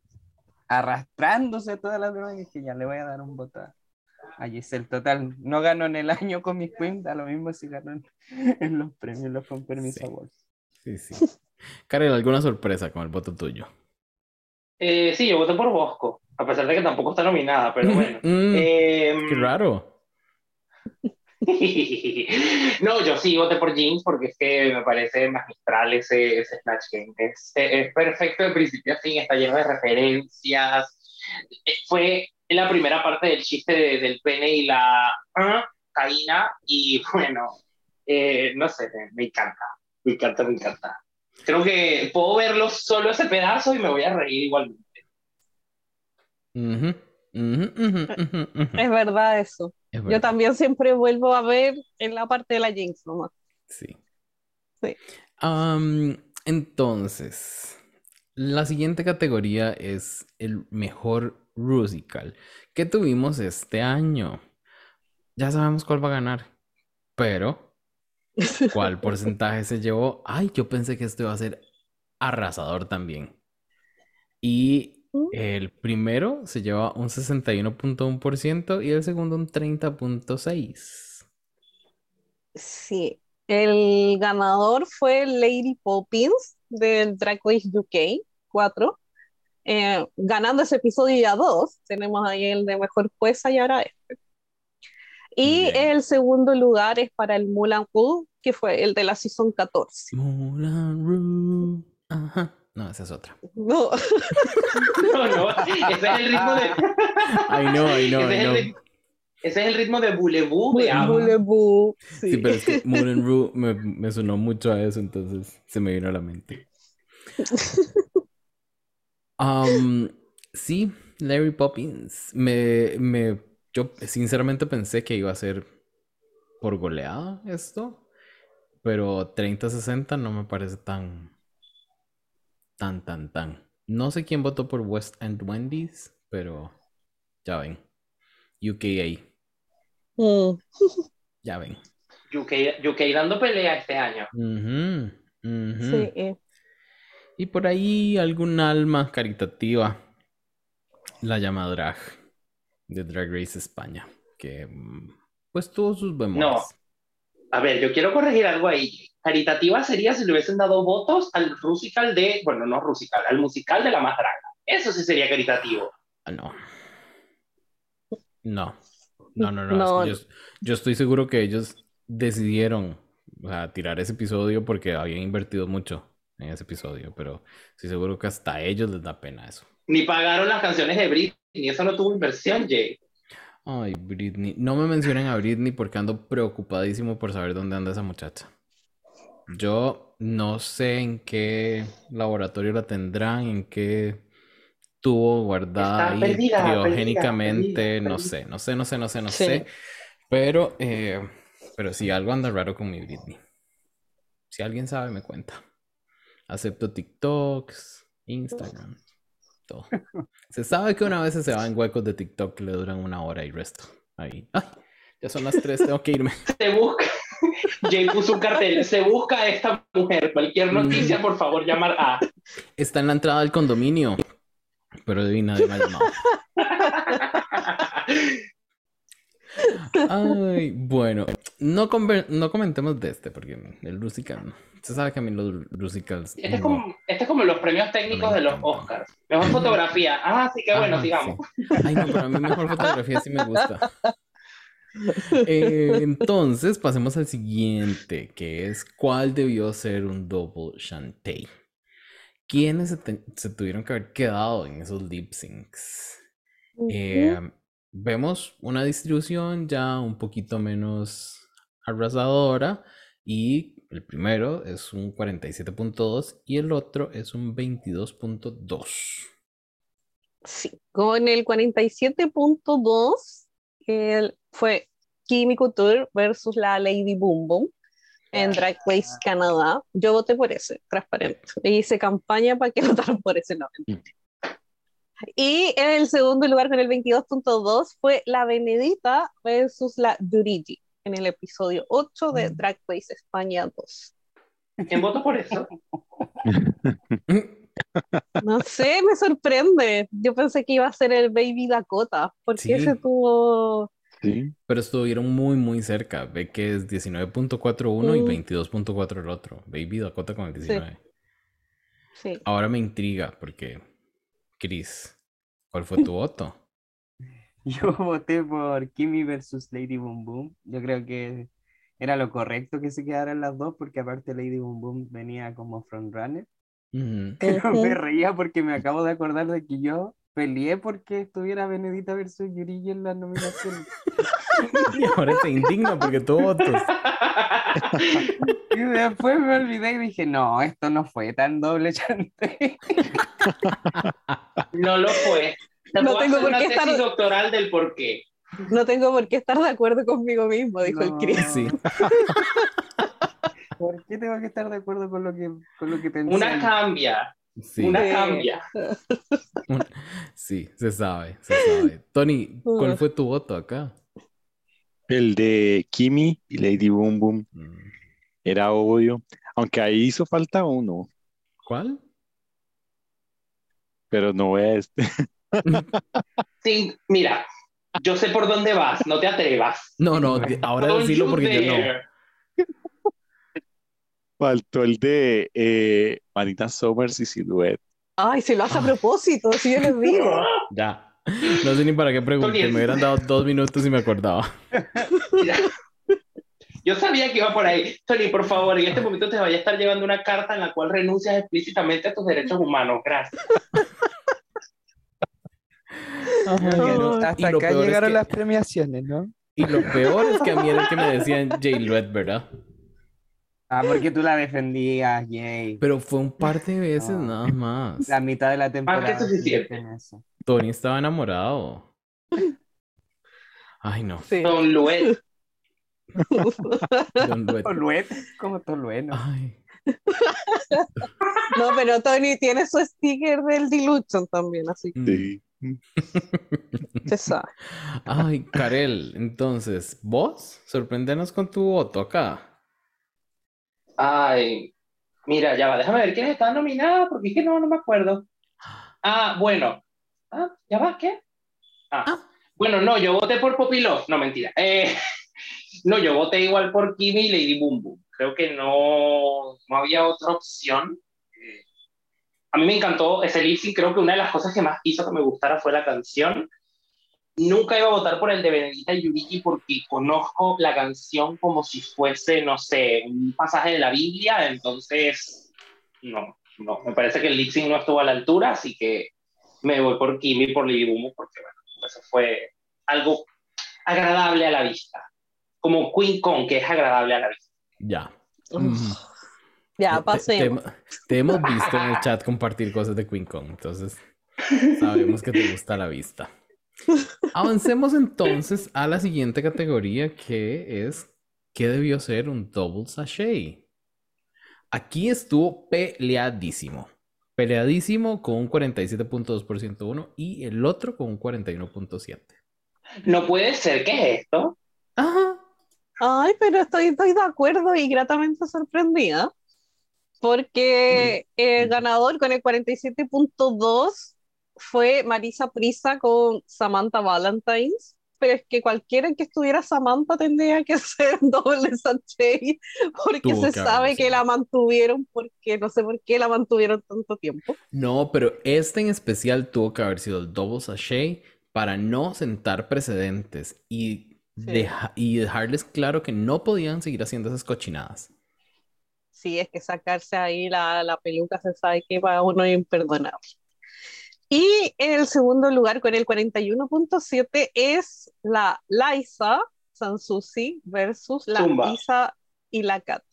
arrastrándose a todas las demás y que ya le voy a dar un voto a Giselle. Total, no ganó en el año con mis queens, a lo mismo si ganó en, los premios, los con permiso sí. Awards. Sí, sí. Karel, ¿alguna sorpresa con el voto tuyo? Eh, sí, yo voté por Bosco, a pesar de que tampoco está nominada, pero bueno. Mm, eh, qué raro. no, yo sí voté por Jeans porque es que me parece magistral ese, ese Snatch Game. Es, es perfecto de principio a fin, está lleno de referencias. Eh, fue la primera parte del chiste del pene y la caína y bueno, eh, no sé, me, encanta, me encanta, me encanta. Creo que puedo verlo solo ese pedazo y me voy a reír igualmente. es verdad eso. Yo también siempre vuelvo a ver en la parte de la Jinx nomás. Sí. Sí. entonces, la siguiente categoría es el mejor Rusical que tuvimos este año. Ya sabemos cuál va a ganar, pero ¿cuál porcentaje se llevó? Ay, yo pensé que esto iba a ser arrasador también. Y. el primero se lleva un 61.1% y el segundo un 30.6%. Sí, el ganador fue Lady Poppins del Drag Race UK 4 eh, ganando ese episodio ya dos, tenemos ahí el de mejor jueza y ahora este. Y el segundo lugar es para el Mulan Wu, que fue el de la season 14. Mulan Wu. Ajá. No, esa es otra. No. no, no. Ese es el ritmo de. Ay, no, ay, no, ese, es el, ese es el ritmo de Bulebu. Bulebu. Sí. sí. pero es que Mulan Ru me, me sonó mucho a eso, entonces se me vino a la mente. Um, sí, Larry Poppins. Me, me, yo sinceramente pensé que iba a ser por goleada esto, pero 30-60 no me parece tan, tan, tan, tan. No sé quién votó por West End Wendy's, pero ya ven. UKA. Mm. Ya ven. UK, UK dando pelea este año. Sí. Eh. Y por ahí algún alma caritativa la llama Drag de Drag Race España, que mm, pues tuvo sus bemoles. No. A ver, yo quiero corregir algo ahí. Caritativa sería si le hubiesen dado votos al musical de, bueno, no musical, al musical de la más draga. Eso sí sería caritativo. Ah, no. No. No, no, no. Yo, yo, estoy seguro que ellos decidieron o sea, tirar ese episodio porque habían invertido mucho en ese episodio, pero estoy seguro que hasta a ellos les da pena eso. Ni pagaron las canciones de Britney, eso no tuvo inversión, Jay. Ay, Britney. No me mencionen a Britney porque ando preocupadísimo por saber dónde anda esa muchacha. Yo no sé en qué laboratorio la tendrán, en qué tuvo guardada ahí criogénicamente, no sé, no sé, no sé, no sé, no sé. Pero, eh, pero sí, algo anda raro con mi Britney. Si alguien sabe, me cuenta. Acepto TikToks, Instagram, todo. Se sabe que una vez se va en huecos de TikTok que le duran una hora y resto. Ahí. Ay, ya son las tres, tengo que irme. Se busca. Jay puso un cartel. Se busca a esta mujer. Cualquier mm. noticia, por favor, llamar a. Está en la entrada del condominio. Pero de nadie me ha llamado. Ay, bueno, no, no comentemos de este, porque el Rusical, se sabe que a mí los Rusicals. Este, es como, este es como los premios técnicos de los Oscars. Mejor fotografía. Ah, sí, que bueno, digamos. Ay, no, pero a mí mejor fotografía sí me gusta. Eh, entonces, pasemos al siguiente, que es ¿cuál debió ser un double Shantae? ¿Quiénes se, tuvieron que haber quedado en esos lip syncs? Eh, vemos una distribución ya un poquito menos arrasadora y el primero es un 47.2 y el otro es un 22.2. Sí, con el 47.2 fue Kimi Couture versus la Lady Boom Boom en Drag Race Canadá. Yo voté por ese, transparente. E hice campaña para que votaran por ese no. Mm. Y en el segundo lugar, con el 22.2, fue la Benedita versus la Durigi en el episodio 8 de mm. Drag Race España 2. ¿Quién votó por eso? No sé, me sorprende. Yo pensé que iba a ser el Baby Dakota, porque ese tuvo pero estuvieron muy, muy cerca. Ve que es 19.41 y 22.4 el otro. Baby Dakota con el 19. Sí. Ahora me intriga porque, Chris, ¿cuál fue tu voto? Yo voté por Kimi versus Lady Boom Boom. Yo creo que era lo correcto que se quedaran las dos porque aparte Lady Boom Boom venía como frontrunner. Pero me reía porque me acabo de acordar de que yo peleé porque estuviera Benedita versus Yuri en la nominación. y ahora te indigna porque tú votos. y después me olvidé y dije, no, esto no fue tan doble chante. no lo fue. no tengo por qué estar doctoral del por qué. No tengo por qué estar de acuerdo conmigo mismo, dijo el Chris. Sí. ¿Por qué tengo que estar de acuerdo con lo que, con lo que pensé? Una cambia. Una cambia. Sí, se sabe, se sabe. Tony, ¿cuál fue tu voto acá? El de Kimi y Lady Boom Boom. Mm. Era obvio. Aunque ahí hizo falta uno. ¿Cuál? Pero no voy a este. Sí, mira, yo sé por dónde vas, no te atrevas. No, no, ahora decirlo porque yo no. Faltó el de eh, Marina Somers y Silhouette. Ay, si lo hace a propósito, si yo les digo. Ya. No sé ni para qué pregunté, me hubieran dado dos minutos y me acordaba. Yo sabía que iba por ahí. Tony, por favor, en este momento te vaya a estar llevando una carta en la cual renuncias explícitamente a tus derechos humanos. Gracias. hasta acá llegaron las premiaciones, ¿no? Y lo peor es que a mí era el que me decían Jay Red, ¿verdad? Ah, porque tú la defendías, Jay. Pero fue un par de veces nada más. La mitad de la temporada. Tony estaba enamorado. Ay, no. Don Luet. Don Luet. Como Toluet, ¿no? Ay. no, pero Tony tiene su sticker del Dilution también, así. Sí. Se sabe. Ay, Karel, entonces, ¿vos? Sorprendenos con tu voto acá. Ay, mira, ya va, déjame ver quiénes están nominados, porque es que no, no me acuerdo. Ah, bueno. Ah, ya va, ¿qué? Ah, ah. Bueno, no, yo voté por Popilov, no, mentira. Eh, no, yo voté igual por Kimi y Lady Boom Boom. Creo que no, no había otra opción. Eh, a mí me encantó ese lip creo que una de las cosas que más hizo que me gustara fue la canción nunca iba a votar por el de Benedita Yuriki porque conozco la canción como si fuese, no sé, un pasaje de la Biblia, entonces, no, no, me parece que el lip no estuvo a la altura, así que me voy por Kimi y por Lily Boom, porque bueno, eso fue algo agradable a la vista, como Queen Kong, que es agradable a la vista. Ya. Ya, pasé. Te, hemos visto en el chat compartir cosas de Queen Kong, entonces... Sabemos que te gusta la vista. Avancemos entonces a la siguiente categoría que es ¿qué debió ser un double sachet? Aquí estuvo peleadísimo. Peleadísimo con un 47.2% uno y el otro con un 41.7%. No puede ser, ¿qué es esto? Ajá. Ay, pero estoy, estoy de acuerdo y gratamente sorprendida. Porque el ganador con el 47.2 fue Marisa Prisa con Samantha Valentines, pero es que cualquiera que estuviera Samantha tendría que ser doble sachet, porque se sabe que la mantuvieron, porque no sé por qué la mantuvieron tanto tiempo. No, pero este en especial tuvo que haber sido el double sachet para no sentar precedentes y, y dejarles claro que no podían seguir haciendo esas cochinadas sí, es que sacarse ahí la, la peluca se sabe que para uno es imperdonable. Y en el segundo lugar, con el 41.7, es la Liza Sansusi versus la Lisa y la Cata.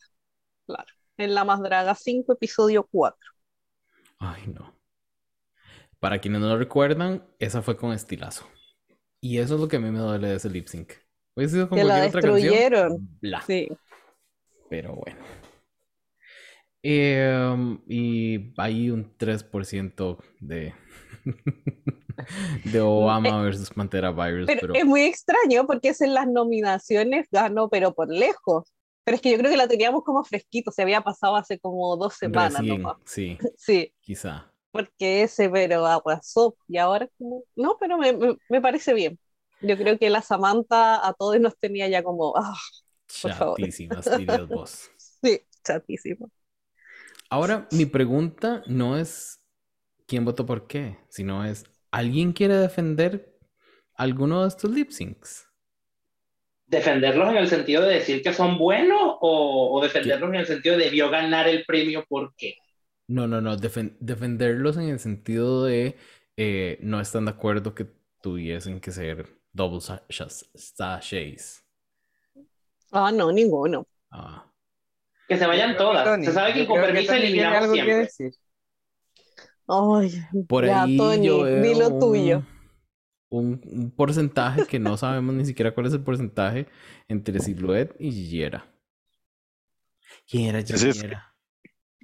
Claro, en La Más Draga 5, episodio 4. Ay, no. Para quienes no lo recuerdan, esa fue con estilazo. Y eso es lo que a mí me duele de ese lip sync. que la destruyeron. Sí. Pero bueno. Em, y hay un 3% de, de Obama eh, versus Pantera Virus. Pero, es muy extraño porque es en las nominaciones ganó, pero por lejos. Pero es que yo creo que la teníamos como fresquito, se había pasado hace como dos semanas. sí, sí, quizá. Porque ese pero arrasó y ahora como... No, pero me, me, parece bien. Yo creo que la Samantha a todos nos tenía ya como... Ah, chatísimas, vos. Sí, chatísimas. Ahora, mi pregunta no es quién votó por qué, sino es, ¿alguien quiere defender alguno de estos lip syncs? ¿Defenderlos en el sentido de decir que son buenos o, defenderlos en el sentido de debió ganar el premio por qué? No, no, no, defenderlos en el sentido de eh, no están de acuerdo que tuviesen que ser double sachets. Ah, no, ninguno. Ah. Que se vayan todas. se sabe que con permiso eliminamos siempre. Ay, Por ahí Tony, yo veo tuyo. Un, porcentaje que no sabemos ni siquiera cuál es el porcentaje entre Silhouette y Gillera. ¿Quién era Gillera?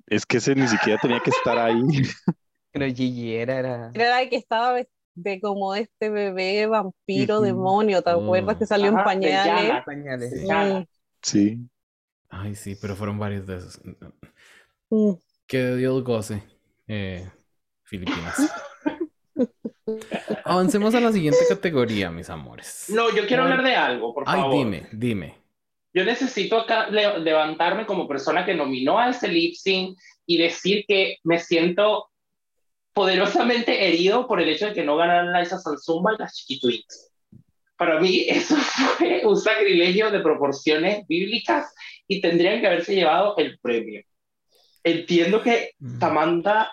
Es, que ese ni siquiera tenía que estar ahí. Pero Gillera era. Era el que estaba de como este bebé vampiro demonio, ¿te acuerdas que salió en pañales? pañales. Sí. Ay, sí, pero fueron varios de esos. Mm. Que Dios goce, eh, Filipinas. Avancemos a la siguiente categoría, mis amores. No, yo quiero hablar de algo, por favor. Ay, dime, dime. Yo necesito acá levantarme como persona que nominó a ese lip sync y decir que me siento poderosamente herido por el hecho de que no ganaran la Isa Sansumba y las Chiquitwins. Para mí eso fue un sacrilegio de proporciones bíblicas y tendrían que haberse llevado el premio. Entiendo que. Samantha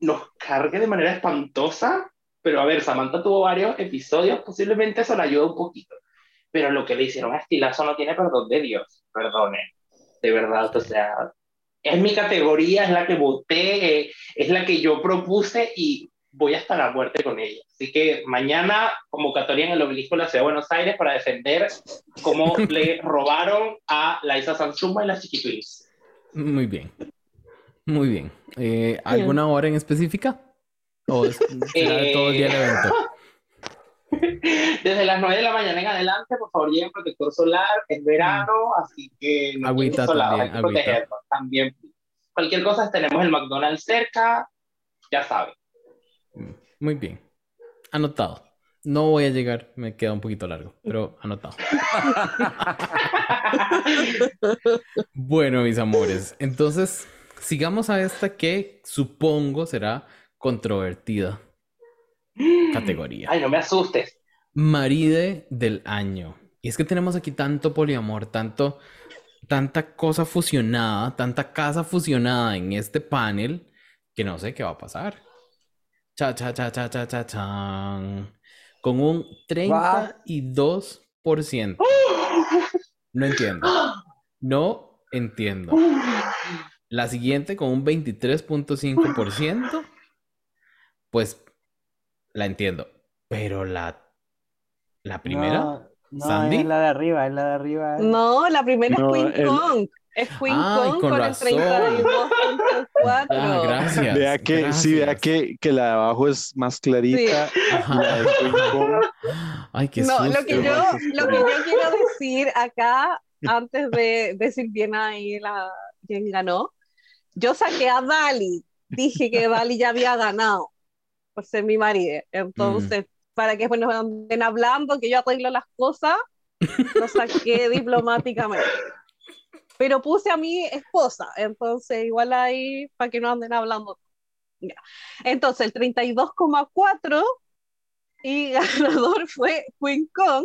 nos cargue de manera espantosa, pero a ver, Samantha tuvo varios episodios, posiblemente eso le ayuda un poquito. Pero lo que le hicieron a Estilazo no tiene perdón de Dios, perdone. De verdad, o sea, es mi categoría, es la que voté, eh, es la que yo propuse y voy hasta la muerte con ella. Así que mañana convocatoria en el obelisco de la Ciudad de Buenos Aires para defender cómo le robaron a la Isa Sansuma y las Chiquitwins. Muy bien. Muy bien. Eh, ¿Alguna hora en específica? ¿O es eh, todo el día del evento? Desde las 9 de la mañana en adelante, por favor, lleven protector solar, es verano, así que no agüita también, también. Cualquier cosa, tenemos el McDonald's cerca, ya saben. Muy bien. Anotado. No voy a llegar, me queda un poquito largo, pero anotado. bueno, mis amores, entonces sigamos a esta que supongo será controvertida categoría. Ay, no me asustes. Maride del año. Y es que tenemos aquí tanto poliamor, tanto, tanta cosa fusionada, tanta casa fusionada en este panel que no sé qué va a pasar. Cha, cha, cha, cha, cha, cha, chan. Con un 32%. No entiendo. No entiendo. La siguiente con un 23.5%. Pues la entiendo. Pero la, la primera, No, ¿Sandy? es la de arriba, es la de arriba. No, la primera No, es Queen el- Kong. Es Queen Ay, Kong con con, el razón. 32.4. Ah, gracias. Vea que, sí, vea gracias. que, que la de abajo es más clarita. Ajá. La de Queen Kong. Ay, qué No, susto. lo que yo, lo que yo quiero decir acá, antes de decir bien ahí la, quién ganó, yo saqué a Dali, dije que Dali ya había ganado por ser mi marido. Entonces, para que después nos anden hablando que yo arreglo las cosas, lo saqué diplomáticamente. Pero puse a mi esposa, entonces igual ahí para que no anden hablando. Ya. Entonces, el 32,4 y ganador fue Queen Kong.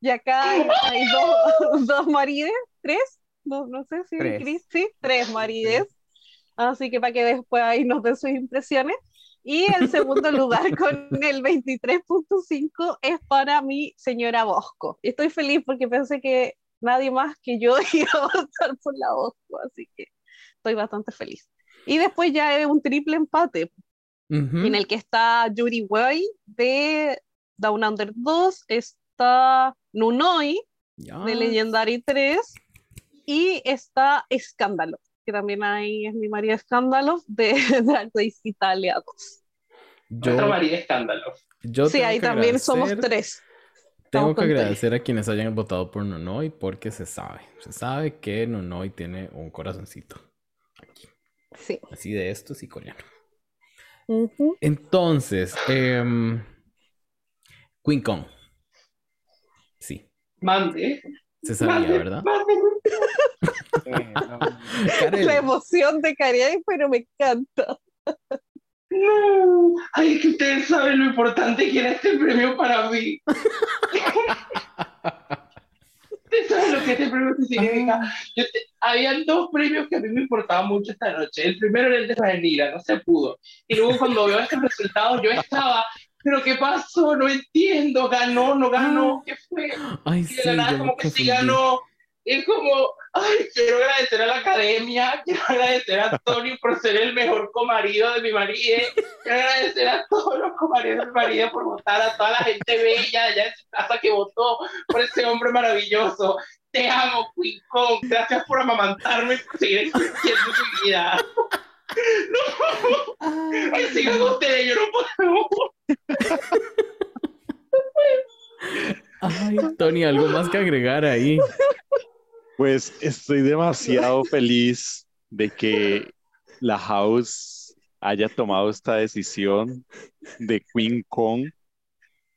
Y acá hay, hay dos, dos marides, tres, no, no sé si Tres. Cris, sí, tres marides. Así que para que después ahí nos den sus impresiones. Y el segundo lugar con el 23.5 es para mi señora Bosco. Estoy feliz porque pensé que nadie más que yo iba a votar por la Bosco, así que estoy bastante feliz. Y después ya es un triple empate en el que está Yuri Way de Down Under 2, está Nunoi de Legendary 3 y está Escándalo, que también ahí es mi María Escándalo de Dark Days Italia 2. Yo, Otra María Escándalo. yo Sí, ahí también somos tres. Tengo Estamos que tres. agradecer a quienes hayan votado por Nonoi porque se sabe. Se sabe que Nonoi tiene un corazoncito. Aquí. Sí. Así de estos y coreano. Entonces, em, Queen Kong. Sí, Mande. se sabía, mande, ¿verdad? mande. Eh, La emoción de Cariay, pero me encanta. No. Ay, es que ustedes saben lo importante que era este premio para mí. Ustedes saben lo que este premio significa. Yo te- Habían dos premios que a mí me importaban mucho esta noche. El primero era el de Ranira, no se pudo. Y luego cuando veo estos resultados, yo estaba, ¿pero qué pasó? No entiendo, ganó, no ganó, ¿qué fue? Ay, Y sí, de la nada como que sí ganó. Es como, ay, quiero agradecer a la academia, quiero agradecer a Tony por ser el mejor comarido de mi marido, quiero agradecer a todos los comaridos de mi marido por votar, a toda la gente bella allá en su casa que votó por ese hombre maravilloso. Te amo, Queen Kong, gracias por amamantarme y por seguir existiendo en mi vida. No, ay, sigan ustedes, yo no puedo. Ay, Tony, algo más que agregar ahí. Pues estoy demasiado feliz de que la House haya tomado esta decisión de Queen Kong.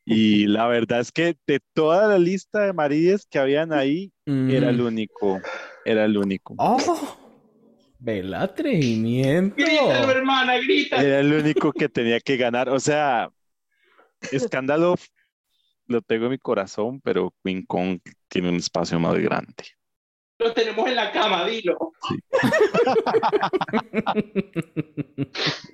Y la verdad es que de toda la lista de marides que habían ahí, era el Mm. único, era el único. ¡Oh! ¡Bel atrevimiento! Grítalo, hermana, grita. Era el único que tenía que ganar. O sea, escándalo lo tengo en mi corazón, pero Queen Kong tiene un espacio más grande. Lo tenemos en la cama, dilo.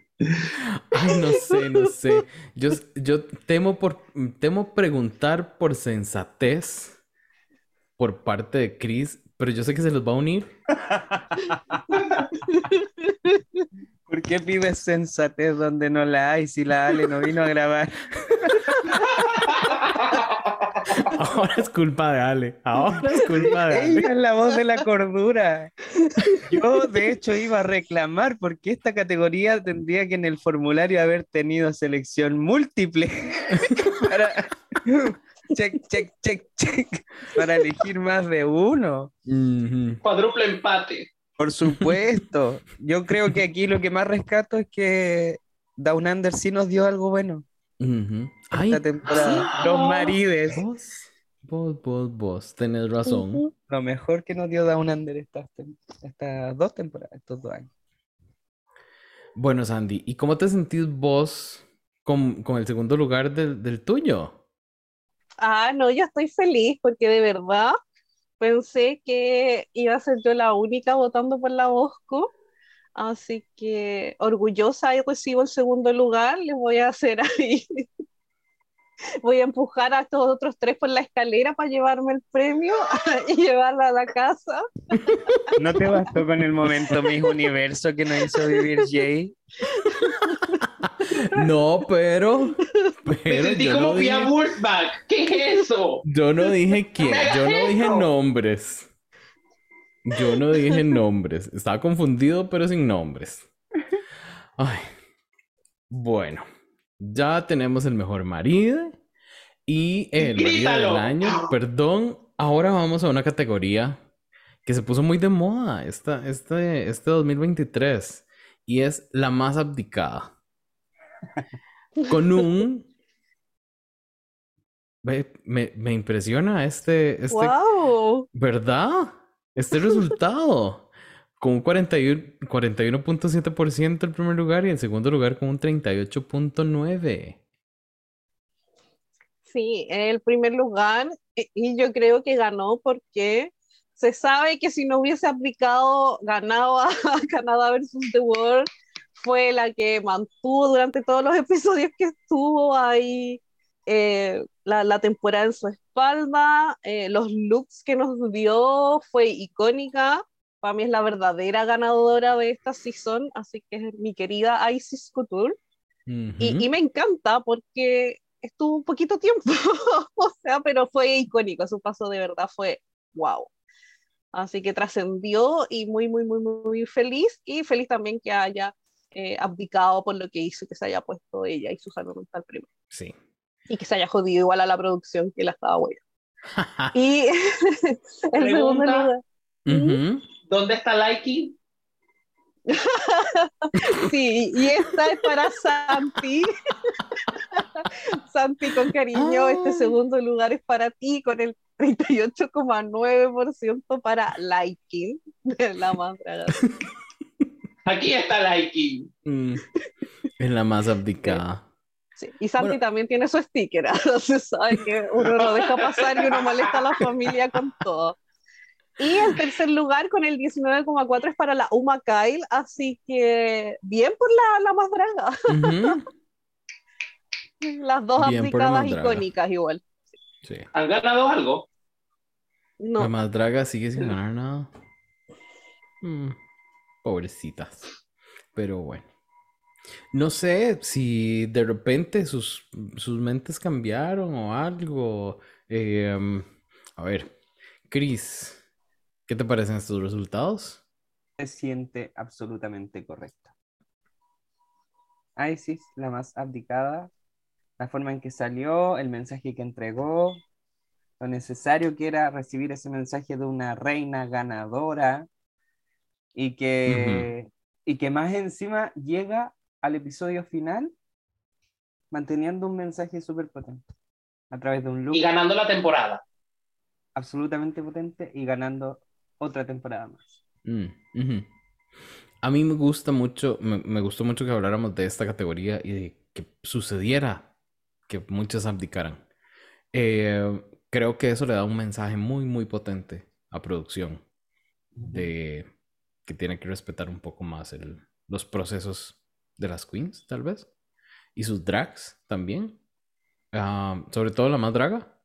Ay, no sé, no sé. Yo, yo temo por temo preguntar por sensatez por parte de Chris, pero yo sé que se los va a unir. ¿Por qué pides sensatez donde no la hay si la Ale no vino a grabar? Ahora es culpa de Ale. Ahora es culpa de Ale. Ella es la voz de la cordura. Yo, de hecho, iba a reclamar porque esta categoría tendría que en el formulario haber tenido selección múltiple para check, check, check, check, para elegir más de uno. Ujú. Cuádruple empate. Por supuesto. Yo creo que aquí lo que más rescato es que Down Under sí nos dio algo bueno Ujú. Ay, esta temporada. Los marides. vos, vos, vos, vos, tenés razón. Lo mejor que nos dio Down Under estas, estas dos temporadas, estos dos años. Bueno, Sandy, ¿y cómo te sentís vos con, con el segundo lugar del, del tuyo? Ah, no, yo estoy feliz porque de verdad pensé que iba a ser yo la única votando por la Bosco. Así que orgullosa y recibo el segundo lugar. Les voy a hacer ahí. Voy a empujar a estos otros tres por la escalera para llevarme el premio y llevarla a la casa. ¿No te bastó con el momento Miss Universo que nos hizo vivir Jay? No, pero Me sentí como no dije... ¿Qué es eso? Yo no dije quién, yo no dije nombres. Yo no dije nombres. Estaba confundido, pero sin nombres. Ay. Bueno, ya tenemos el mejor marido y el marido del año. Perdón, ahora vamos a una categoría que se puso muy de moda esta, este, este 2023 y es la más abdicada. Con un... Me, me, impresiona este... este ¿Verdad? Este resultado. Con un 41.7% el primer lugar y el segundo lugar con un 38.9%. Sí, el primer lugar y yo creo que ganó porque se sabe que si no hubiese aplicado, ganado a Canadá versus The World, fue la que mantuvo durante todos los episodios que estuvo ahí eh, la, la, temporada en su espalda, eh, los looks que nos dio fue icónica, para mí es la verdadera ganadora de esta season, así que es mi querida Isis Couture, y, y, me encanta porque estuvo un poquito tiempo, o sea, pero fue icónico, su paso de verdad fue wow. Así que trascendió y muy, muy, muy, muy feliz y feliz también que haya eh, abdicado por lo que hizo, que se haya puesto ella y su salud mental primero. Sí. Y que se haya jodido igual a la producción que la estaba buena. y el segundo lugar. ¿Dónde está Likey? sí, y esta es para Santi. Santi, con cariño, este segundo lugar es para ti con el 38,9% para Liking de la más Aquí está Liking. Mm, es la más abdicada. Sí. Y Santi también tiene su sticker, entonces sabe que uno lo deja pasar y uno molesta a la familia con todo. Y el tercer lugar con el 19,4 es para la Uma Kyle, así que bien por la, la más draga. Las dos aplicadas icónicas igual. Sí. ¿Han ganado algo? No. La más draga sigue sin ganar nada. Mm, pobrecitas. Pero bueno. No sé si de repente sus, sus mentes cambiaron o algo. Eh, a ver, Chris, ¿Qué te parecen estos resultados? Se siente absolutamente correcto. Isis, la más abdicada, la forma en que salió, el mensaje que entregó, lo necesario que era recibir ese mensaje de una reina ganadora y que, y que más encima llega al episodio final manteniendo un mensaje súper potente a través de un look. Y ganando la temporada. Absolutamente potente y ganando otra temporada más. Mm, A mí me gusta mucho, me, gustó mucho que habláramos de esta categoría y de que sucediera que muchos abdicaran. Eh, creo que eso le da un mensaje muy, muy potente a producción de que tiene que respetar un poco más el, los procesos de las queens, tal vez, y sus drags también. Sobre todo la más draga,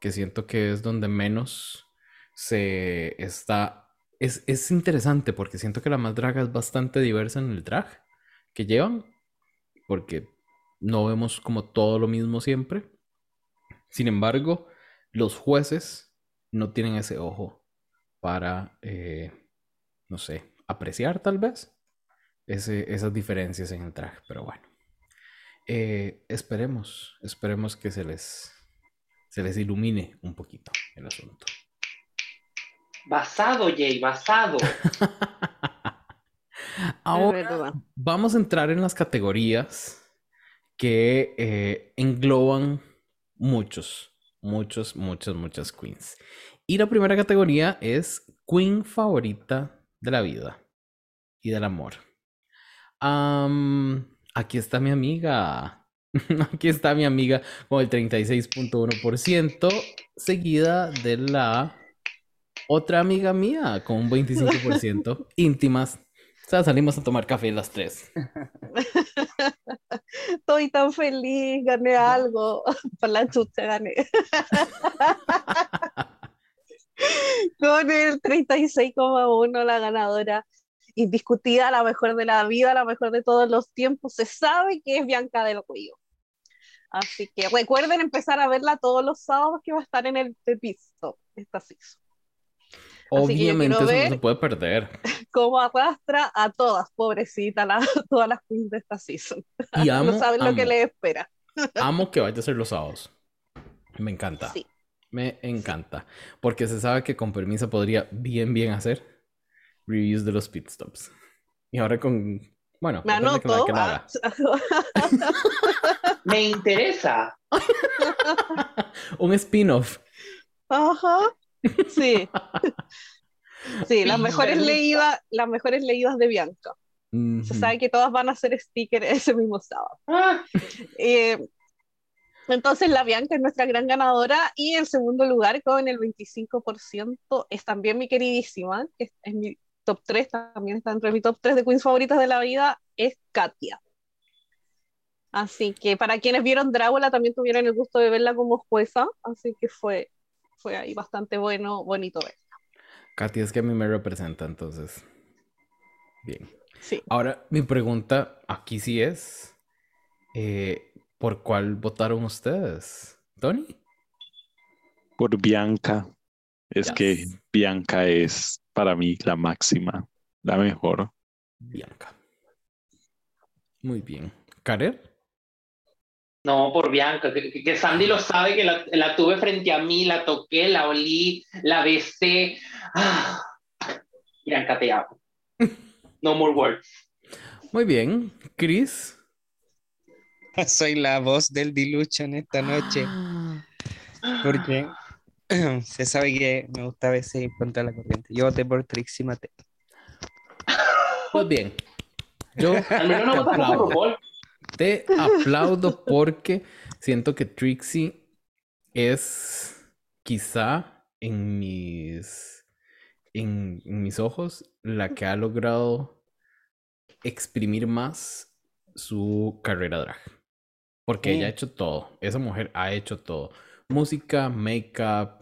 que siento que es donde menos se está... Es, es interesante porque siento que la más draga es bastante diversa en el drag que llevan, porque no vemos como todo lo mismo siempre. Sin embargo, los jueces no tienen ese ojo para, eh, no sé, apreciar tal vez ese, esas diferencias en el drag. Pero bueno, eh, esperemos, esperemos que se les, se les ilumine un poquito el asunto. Basado, Jay, basado. Ahora vamos a entrar en las categorías que eh, engloban muchos, muchos, muchas, muchas queens. Y la primera categoría es Queen favorita de la vida y del amor. Aquí está mi amiga. Aquí está mi amiga con el 36.1%, seguida de la otra amiga mía con un 25%. íntimas. O sea, salimos a tomar café las tres. Estoy tan feliz, gané algo. Por la chucha gané. Con el 36,1 la ganadora indiscutida, la mejor de la vida, la mejor de todos los tiempos. Se sabe que es Bianca del Río. Así que recuerden empezar a verla todos los sábados que va a estar en el Tepisto, esta season. Obviamente eso no se puede perder. Cómo arrastra a todas, pobrecita, todas las queens de esta season. Y amo, no saben lo que les espera. amo que vaya a ser los sábados. Me encanta. Sí. Me encanta. Porque se sabe que con permiso podría bien, bien hacer reviews de los pit stops. Y ahora con. Bueno, me anoto. me interesa. Un spin-off. Ajá. Sí. Sí, las mejores leídas, las mejores leídas de Bianca. Se sabe que todas van a hacer sticker ese mismo sábado. Ah. Eh, entonces la Bianca es nuestra gran ganadora y en segundo lugar con el 25% es también mi queridísima, que es, mi top 3, también está entre mi top 3 de queens favoritas de la vida, es Katia. Así que para quienes vieron Drácula también tuvieron el gusto de verla como jueza, así que fue, fue ahí bastante bueno, bonito verla. Katia es que a mí me representa, entonces. Bien. Sí. Ahora, mi pregunta aquí sí es, eh, ¿Por cuál votaron ustedes? ¿Tony? Por Bianca. Es que Bianca es para mí la máxima, la mejor. Bianca. Muy bien. ¿Karer? No, por Bianca, que, Sandy lo sabe, que la, tuve frente a mí, la toqué, la olí, la besé. Ah, Bianca, te amo. No more words. Muy bien. Chris. Soy la voz del en esta noche. Porque se sabe que me gusta a veces ir contra la corriente. Yo voté por Trixie Mate. Pues bien. Yo te aplaudo. Te aplaudo porque siento que Trixie es quizá en mis, en mis ojos la que ha logrado exprimir más su carrera drag. Porque ella ha hecho todo. Esa mujer ha hecho todo. Música, make-up,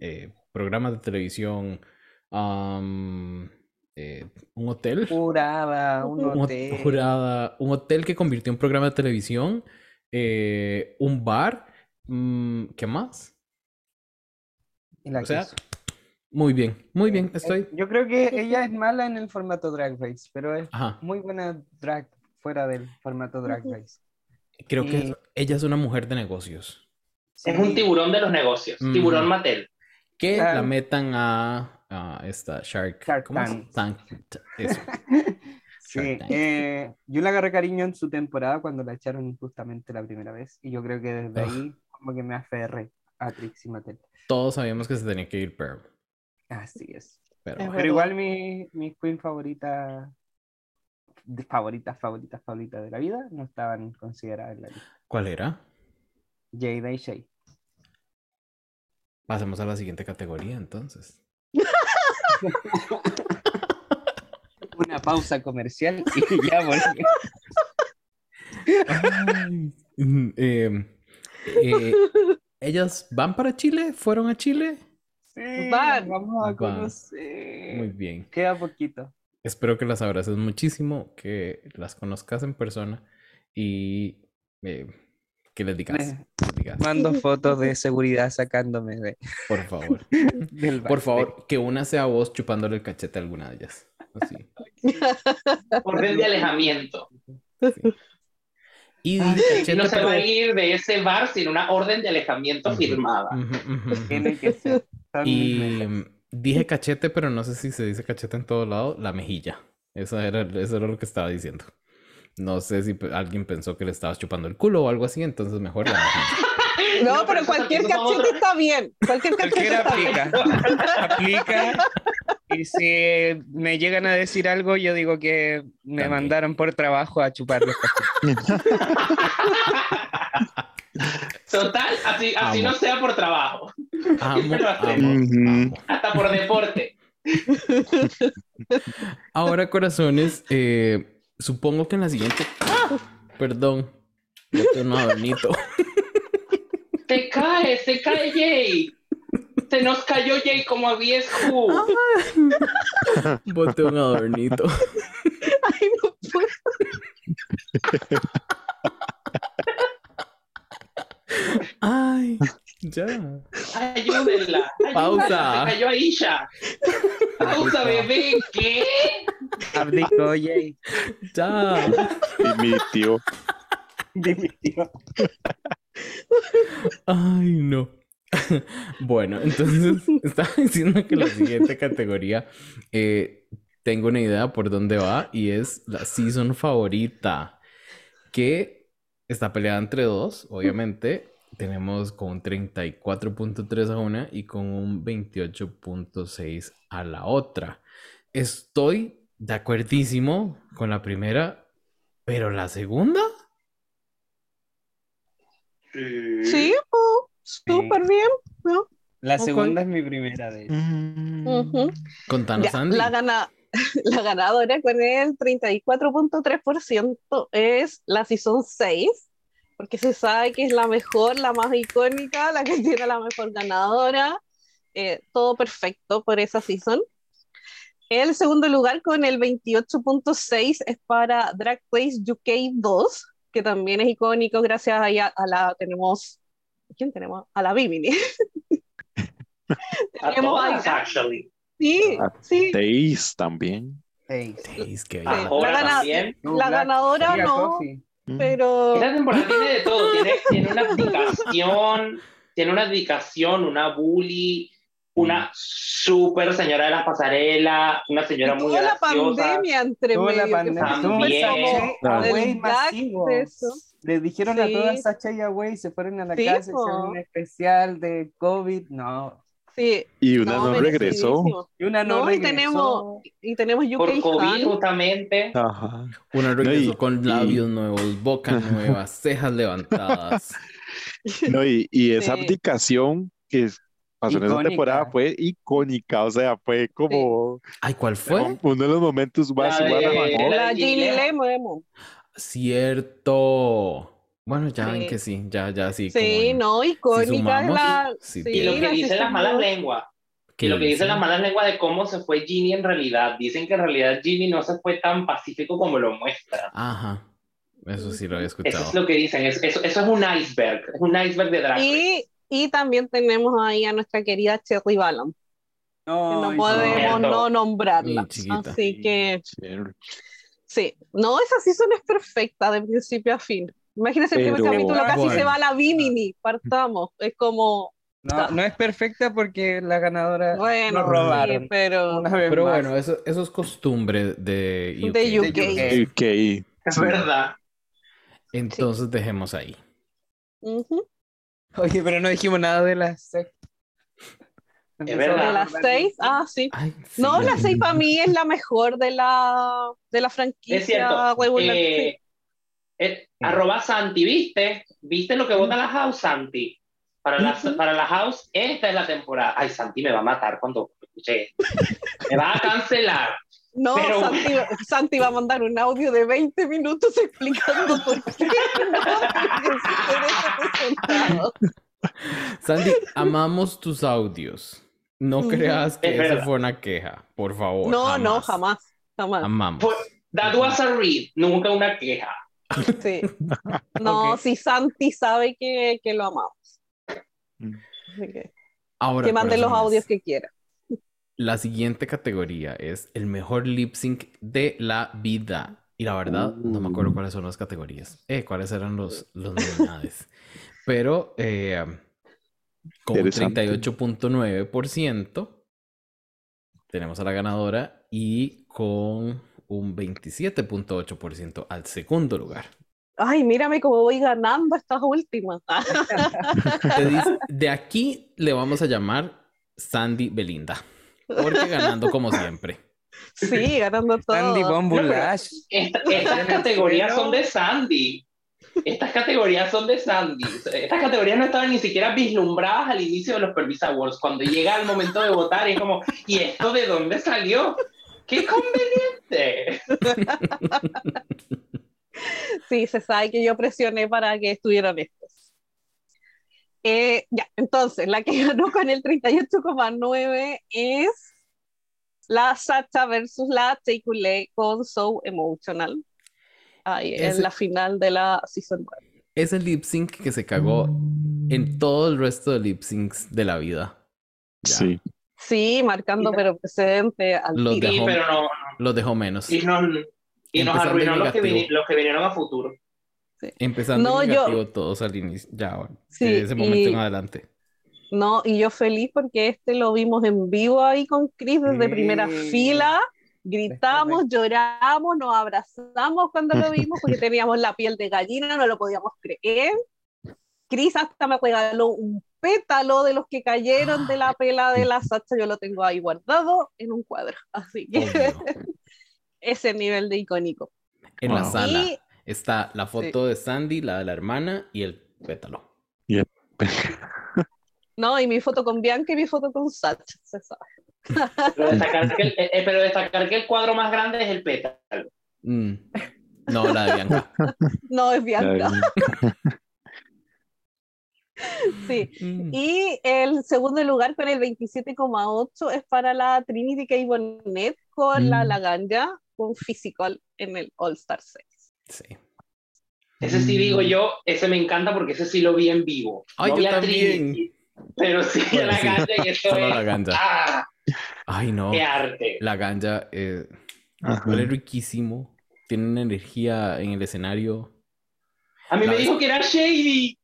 eh, programas de televisión, eh, un hotel. Jurada, un, hotel. Jurada, un hotel que convirtió en programa de televisión, eh, un bar. Mm, ¿Qué más? o sea, muy bien, muy bien, estoy. Yo creo que ella es mala en el formato Drag Race, pero es muy buena drag fuera del formato Drag Race. Creo que ella es una mujer de negocios. Es un tiburón de los negocios, tiburón Mattel. Que la metan a, a, esta Shark. Shark ¿Cómo Tank. Eso. sí, eh, yo le agarré cariño en su temporada cuando la echaron injustamente la primera vez. Y yo creo que desde ahí como que me aferré a Trixie Mattel. Todos sabíamos que se tenía que ir Pearl. Así es. Pero, Pero igual mi, mi queen favorita favoritas, favoritas, favoritas de la vida no estaban consideradas en la lista. ¿Cuál era? Jada y Shay. Pasemos a la siguiente categoría entonces. Una pausa comercial y ya volvemos. Em, eh, ¿Ellas van para Chile? ¿Fueron a Chile? Sí, van, vamos a conocer. Muy bien. Queda poquito. Espero que las abraces muchísimo, que las conozcas en persona y eh, que les digas, Mando fotos de seguridad sacándome de. Por favor. Por favor, que una sea vos chupándole el cachete a alguna de ellas. Así. Orden de alejamiento. Y, no se va a ir de ese bar sin una orden de alejamiento firmada. Tiene que ser. Y Dije cachete, pero no sé si se dice cachete en todo lado. La mejilla. Eso era, eso era lo que estaba diciendo. No sé si alguien pensó que le estabas chupando el culo o algo así, entonces mejor la. No, pero cualquier cachete está bien. Cualquier cachete aplica. aplica. Y si me llegan a decir algo, yo digo que me mandaron por trabajo a chupar los cachetes. Total, así, así no sea por trabajo. Hasta por deporte. Ahora, corazones, eh, supongo que en la siguiente. Perdón. Yo un adornito. Se cae, se cae Jay. Se nos cayó Jay como a viejo. Boté un adornito. Ay, no puedo. Pausa. Se cayó Aisha. Pausa, bebé. ¿Qué? Abdicó, Jay. Ya. Dimitió. Dimitió. Ay, no. Bueno, entonces estaba diciendo que la siguiente categoría eh, tengo una idea por dónde va y es la season favorita que está peleada entre dos, obviamente. Tenemos con un 34.3 a una y con un 28.6 a la otra. Estoy de acuerdísimo con la primera, pero la segunda. Sí, oh, súper bien. ¿no? La Ok. segunda es mi primera de hecho. Ujú. Contanos, Ya, Andy. la, gana- la ganadora con el 34.3% es la Season 6, porque se sabe que es la mejor, la más icónica, la que tiene la mejor ganadora. Eh, todo perfecto por esa season. El segundo lugar con el 28.6 es para Drag Race UK 2, que también es icónico gracias a, ella- a la, tenemos, ¿quién tenemos? A la Bimini. A Tenemos todas, a- actually. Sí, Ah, sí. Seis también. Qué Sí. bien. La gana- La ganadora no, Coffee. Pero Esta temporada tiene de todo. Tiene, tiene una abdicación, tiene una abdicación, una bully, una super señora de las pasarelas, una señora muy toda la graciosa. pandemia entre Tuvo la medio, que pandemia, un También. Eso. Le dijeron a Sí. todas Sacha y Away, se fueron a la Sí, casa, hicieron un especial de COVID. No. Sí, Y una no, regresó. merecidísimo. Y una no, No, y regresó. tenemos, y tenemos UK Por COVID, justamente. Ajá. Una regresó No, y- con y- labios nuevos, boca nueva, cejas levantadas. No, y, y esa Sí. abdicación que pasó en esa temporada fue icónica, o sea, fue como Ay, ¿cuál fue? uno de los momentos más La de-. La de. Cierto. Bueno, ya ven Sí. que sí, ya, ya sí. Sí, como no, icónica sumamos, la. sí, sí, Y lo que la dicen las malas lenguas. ¿Qué Y lo que dicen las malas lenguas de cómo se fue Ginny en realidad. Dicen que en realidad Ginny no se fue tan pacífico como lo muestra. Ajá. Eso sí lo había Eso escuchado. es lo que dicen. es- Eso, eso es un iceberg. Es un iceberg de drag. Y, y también tenemos ahí a nuestra querida Cherry Ballon, que no podemos cierto. no nombrarla. Así que. Sí, no, esa season es perfecta de principio a fin. Imagínense el primer capítulo, casi Bueno. se va a la Bimini, partamos. Es como, No, no es perfecta porque la ganadora bueno, nos robaron. sí, pero Una vez Pero más. bueno, eso, eso es costumbre de UK. de UK. De UK. Es Sí. verdad. Entonces dejemos ahí. Ujú. Oye, pero no dijimos nada de las seis. verdad. De las seis, ah, sí. Ay, sí. No, la seis para mí es la mejor de la, de la franquicia Es cierto. regular. Eh, eh, arroba Santi, ¿viste? ¿Viste lo que vota la House, Santi? Para la, para la House, esta es la temporada. Ay, Santi me va a matar cuando escuche esto. Me va a cancelar. No, Pero- Santi, Santi va a mandar un audio de 20 minutos explicando por qué no. Sandy, amamos tus audios. No creas que Es eso verdad. fue una queja, por favor. No, no, jamás. jamás. Amamos. That was a read, nunca una queja. Sí. No, si Santi sabe que, que lo amamos. Mm. Así que, Ahora, que mande los audios que quiera. La siguiente categoría es el mejor lip sync de la vida. Y la verdad, no me acuerdo cuáles son las categorías. Eh, cuáles eran los, los nominados. Pero eh, con un Interesante. 38.9% tenemos a la ganadora y con un 27.8% al segundo lugar. Ay, mírame cómo voy ganando estas últimas. De aquí le vamos a llamar Sandy Belinda. Porque ganando como siempre. Sí, ganando todo. Sandy Von No, pero- Bulash. Esta- estas categorías son de Sandy. Estas categorías son de Sandy. Estas categorías no estaban ni siquiera vislumbradas al inicio de los Pervis Awards. Cuando llega el momento de votar, es como, ¿y esto de dónde salió? ¡Qué conveniente! Sí, se sabe que yo presioné para que estuvieran estos. Eh, ya, entonces, la que ganó con el 38,9 es la Sacha versus la Takeaway con So Emotional. Ahí, Ese- en la final de la Season 9. Es el lip sync que se cagó en todo el resto de lip syncs de la vida. Sí. Sí, marcando pero precedente al Los. Sí, dejó, pero no, los dejó menos. y nos, y nos arruinó los que, negativo. los que vinieron a futuro. Empezando No, en yo- negativo todos al inicio. Ya, bueno, Sí, de ese momento y- en adelante. No, y yo feliz porque este lo vimos en vivo ahí con Chris desde Sí. primera fila. Gritamos, lloramos, nos abrazamos cuando lo vimos porque teníamos la piel de gallina, no lo podíamos creer. Chris hasta me regaló un pétalo de los que cayeron de la pela de la Sacha, yo lo tengo ahí guardado en un cuadro. Así que Obvio. ese nivel de icónico. En la Wow. sala Y está la foto de Sandy, la de la hermana y el pétalo. no, y mi foto con Bianca y mi foto con Sacha, se sabe. Pero destacar, que el, eh, eh, pero destacar que el cuadro más grande es el pétalo. Mm. No, la de Bianca. No es Bianca. Sí. Mm. Y el segundo lugar con el 27,8 es para la Trinity K. Bonnet con la Mm. Laganja con Physical en el All Star 6. Sí. Ese sí digo yo, ese me encanta porque ese sí lo vi en vivo. Ay, no yo vi también. Trinity, pero sí Bueno, la sí. ganja y eso Solo es. la ganja. ¡Ah! Ay, no. ¡Qué arte! La ganja eh, huele riquísimo. Tiene una energía en el escenario. A mí La me vez- dijo que era Shady.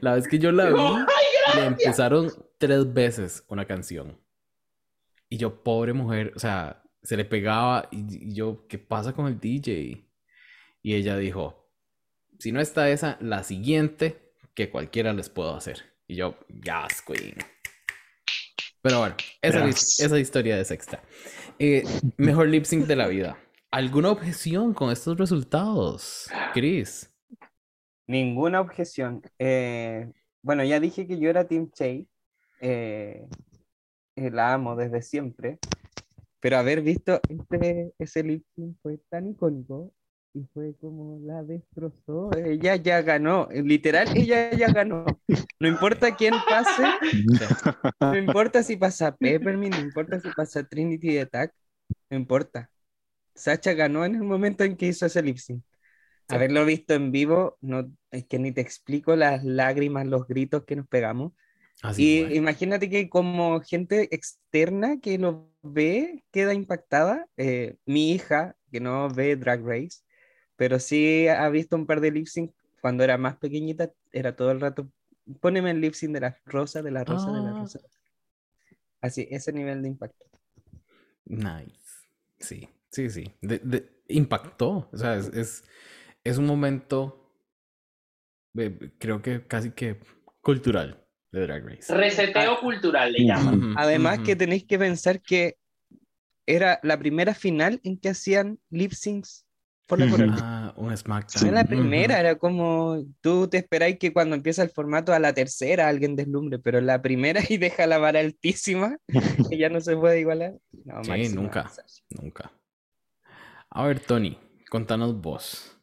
La vez que yo la vi, ¡Ay, le empezaron tres veces una canción. Y yo, pobre mujer, o sea, se le pegaba y, y yo, ¿qué pasa con el DJ? Y ella dijo, si no está esa, la siguiente, que cualquiera les puedo hacer. Y yo, gas, queen. Pero bueno, esa, Yes. esa historia es extra. Eh, mejor lip sync de la vida. ¿Alguna objeción con estos resultados, Chris? Ninguna objeción. Eh, bueno, ya dije que yo era Team Che. eh, eh, la amo desde siempre. Pero haber visto este, ese lip fue tan icónico y fue como la destrozó. Ella ya ganó. Literal, ella ya ganó. No importa quién pase, no importa si pasa Peppermint, no importa si pasa Trinity Attack, no importa. Sacha ganó en el momento en que hizo ese lip sync. Haberlo visto en vivo, no, es que ni te explico las lágrimas, los gritos que nos pegamos. Así y imagínate que como gente externa que lo ve, queda impactada. Eh, mi hija, que no ve Drag Race, pero sí ha visto un par de lip sync cuando era más pequeñita, era todo el rato, poneme el lip sync de la rosa, de la rosa, de la Ah. rosa. Así, ese nivel de impacto. Nice. Sí, sí, sí. De- de- impactó. O sea, es, es, es un momento, eh, creo que casi que cultural de Drag Race. Reseteo cultural le llaman. Además que tenéis que pensar que era la primera final en que hacían lip syncs por la corona. Ah, un SmackDown. Era la primera, era como tú te esperáis que cuando empieza el formato a la tercera alguien deslumbre, pero la primera y deja la vara altísima, que ya no se puede igualar. No, Sí, máxima, nunca. Nunca. A ver, Tony, contanos vos.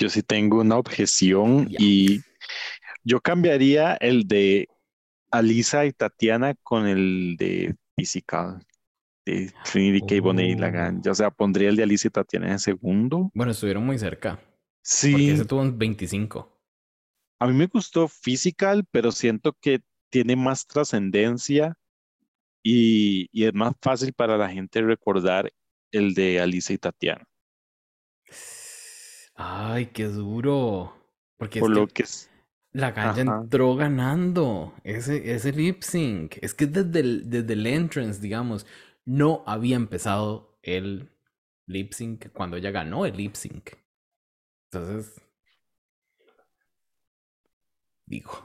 Yo sí tengo una objeción y yo cambiaría el de Alisa y Tatiana con el de Physical, de Trinity K. Bonet y Oh. Laganja. O sea, pondría el de Alisa y Tatiana en segundo. Bueno, estuvieron muy cerca. Porque Sí, ese tuvo un 25. a mí me gustó Physical, pero siento que tiene más trascendencia y, y es más fácil para la gente recordar el de Alisa y Tatiana. Ay, qué duro. Porque es Por que lo que es. la ganja Ajá. entró ganando ese, ese lip sync. Es que desde el, desde el entrance, digamos, no había empezado el lip sync cuando ella ganó el lip sync. Entonces, digo,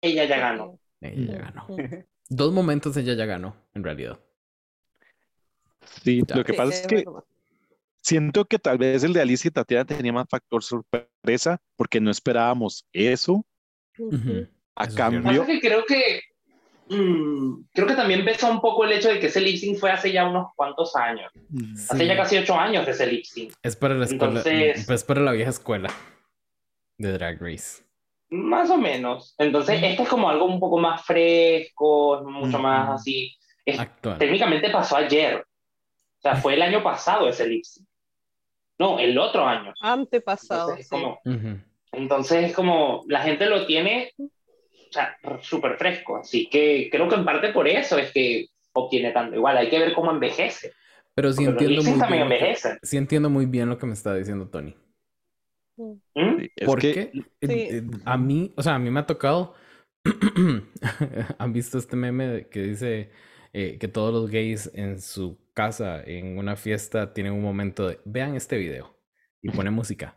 Ella ya ganó. ella ya ganó. Dos momentos ella ya ganó, en realidad. Sí, Ya. lo que pasa es es que. Siento que tal vez el de Alicia y Tatiana tenía más factor sorpresa porque no esperábamos eso. A Eso cambio, pasa es que creo que mm, creo que también pesa un poco el hecho de que ese lip sync fue hace ya unos cuantos años. Hace Sí. ya casi ocho años de ese lip sync. Es para la escuela, Entonces- es para la vieja escuela de Drag Race. Más o menos. Entonces, este es como algo un poco más fresco, mucho más así. Es- Actual. técnicamente pasó ayer. O sea, fue el año pasado ese lip sync. No, el otro año. Antepasado. Entonces, es como, entonces es como la gente lo tiene sea, súper fresco. Así que creo que en parte por eso es que obtiene tanto. Igual, hay que ver cómo envejece. Pero sí entiendo, muy bien que, sí entiendo muy bien lo que me está diciendo Tony. ¿Mm? Porque eh, eh, a mí, o sea, a mí me ha tocado. ¿Han visto este meme que dice eh, que todos los gays en su casa, en una fiesta, tienen un momento de vean este video y pone música?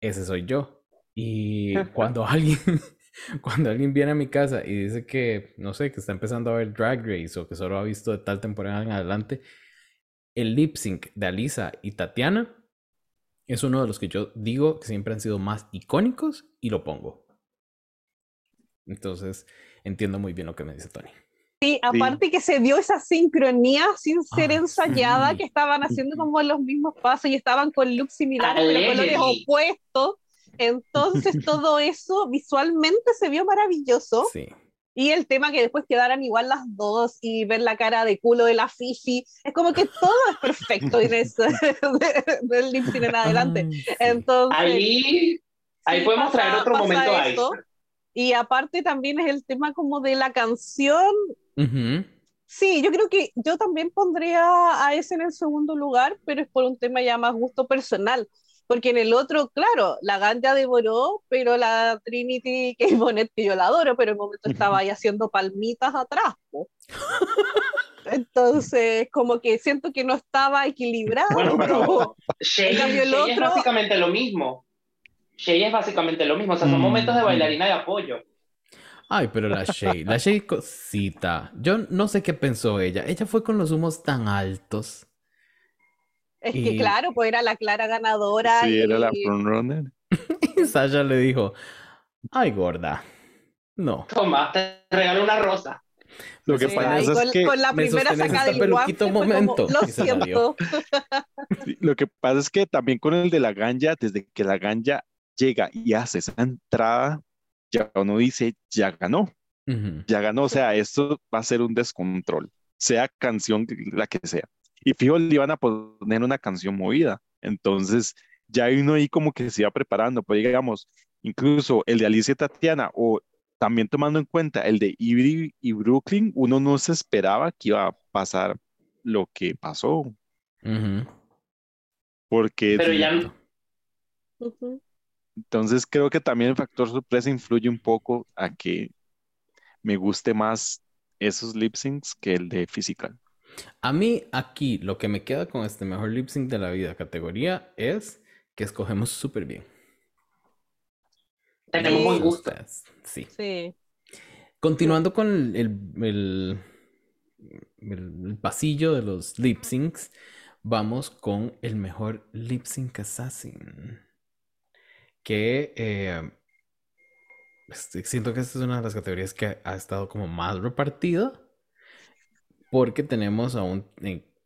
Ese soy yo. Y cuando alguien, cuando alguien viene a mi casa y dice que, no sé, que está empezando a ver Drag Race o que solo ha visto de tal temporada en adelante, el lip sync de Alisa y Tatiana es uno de los que yo digo que siempre han sido más icónicos y lo pongo. Entonces, entiendo muy bien lo que me dice Tony. Sí, aparte que se dio esa sincronía sin ser ah, ensayada, que estaban haciendo como los mismos pasos y estaban con looks similares, pero colores opuestos. Entonces todo eso visualmente se vio maravilloso. Sí. Y el tema que después quedaran igual las dos y ver la cara de culo de la Fifi, es como que todo es perfecto en eso, del lip en adelante. Entonces, ahí, ahí podemos traer otro momento ahí. Y aparte también es el tema como de la canción. Sí, yo creo que yo también pondría a ese en el segundo lugar, pero es por un tema ya más gusto personal porque en el otro, claro, la ganja devoró, pero la Trinity que Bonnet, que yo la adoro, pero en el momento estaba ahí haciendo palmitas atrás. Entonces, como que siento que no estaba equilibrado. Bueno, pero Shay, es básicamente lo mismo. Shay es básicamente lo mismo, o sea, son momentos de bailarina de apoyo. Ay, pero la Shay, la Shay cosita. Yo no sé qué pensó ella. Ella fue con los humos tan altos. Es que claro, pues era la clara ganadora. Sí, era la frontrunner. y Sasha le dijo, ay gorda, no. Toma, te regalo una rosa. Lo que pasa es que con la primera sacada del guante momento. lo siento. lo que pasa es que también con el de la ganja, desde que la ganja llega y hace esa entrada, ya uno dice, ya ganó. Ya ganó, o sea, esto va a ser un descontrol, sea canción la que sea y fijo le iban a poner una canción movida. Entonces, ya uno ahí como que se iba preparando, pues digamos, incluso el de Alicia y Tatiana o también tomando en cuenta el de Ivry y Brooklyn, uno no se esperaba que iba a pasar lo que pasó. Porque... Pero ya... Entonces creo que también el factor sorpresa influye un poco a que me guste más esos lip syncs que el de physical. A mí aquí lo que me queda con este mejor lip sync de la vida categoría es que escogemos súper bien. Tenemos buen gusto. Sí. sí. Continuando con el, el, pasillo de los lip syncs, vamos con el mejor lip sync assassin. Que eh, este, siento que esta es una de las categorías que ha estado como más repartida porque tenemos a, un,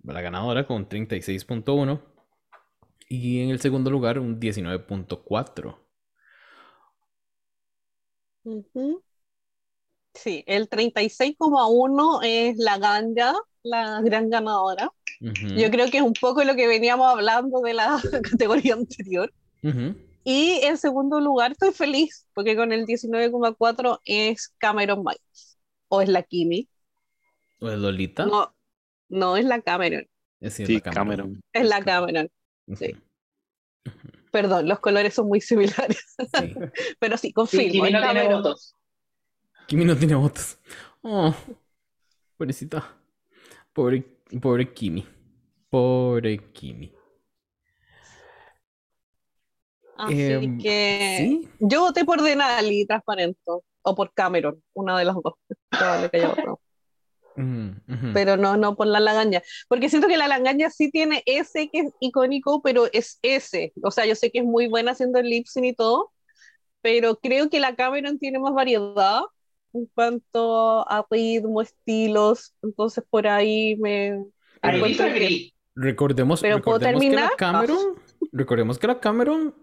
la ganadora con 36.1 y en el segundo lugar un 19.4. Sí, el 36,1 es la ganja, la gran ganadora. Yo creo que es un poco lo que veníamos hablando de la categoría anterior. Y en segundo lugar estoy feliz porque con el 19,4 es Cameron Miles o es la Kimi. ¿O es Lolita? No, no es la Cameron. Es sí, la Cameron. Es la Cameron. Sí. Perdón, los colores son muy similares. Pero sí, confirmo. Kimi no tiene votos. Kimi no tiene votos. Oh, pobrecita. Pobre, pobre Kimi. Pobre Kimi. Así em, que ¿sí? yo voté por Denali, transparente. O por Cameron, una de las dos. votado pero no, no por la lagaña, porque siento que la lagaña sí tiene ese que es icónico, pero es ese, o sea, yo sé que es muy buena haciendo el lip y todo, pero creo que la Cameron tiene más variedad en cuanto a ritmo, estilos, entonces por ahí me... Recordemos, recordemos que la Cameron, recordemos que la Cameron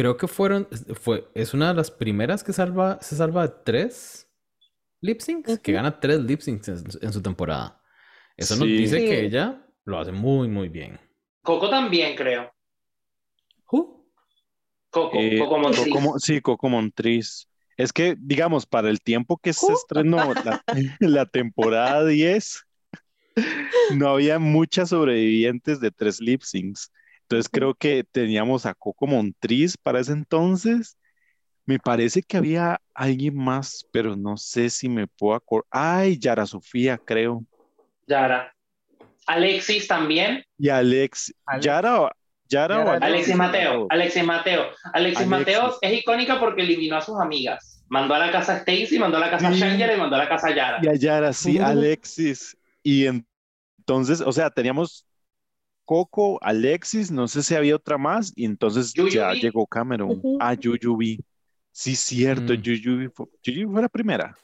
creo que fueron, fue, es una de las primeras que salva, se salva de tres lip syncs, que gana tres lip syncs en, su temporada. Eso nos dice que ella lo hace muy, muy bien. Coco también, creo. ¿Who? Coco, eh, Coco Montriz. sí, Coco Montriz. Es que, digamos, para el tiempo que se estrenó la, la temporada 10, no había muchas sobrevivientes de tres lip syncs. Entonces creo que teníamos a Coco Montriz para ese entonces. Me parece que había alguien más, pero no sé si me puedo acordar. Ay, Yara Sofía, creo. Yara. Alexis también. Y Alex. Yara, Yara, o Alexis Mateo. Alexis Mateo. Alexis Mateo es icónica porque eliminó a sus amigas. Mandó a la casa Stacy, mandó a la casa sí. y mandó a la casa Yara. Y a Yara, sí, Alexis. Y entonces, o sea, teníamos Coco, Alexis, no sé si había otra más, y entonces ya llegó Cameron. Ah, Yuyubi. Sí, cierto, mm. Yuyubi fue, fue la primera.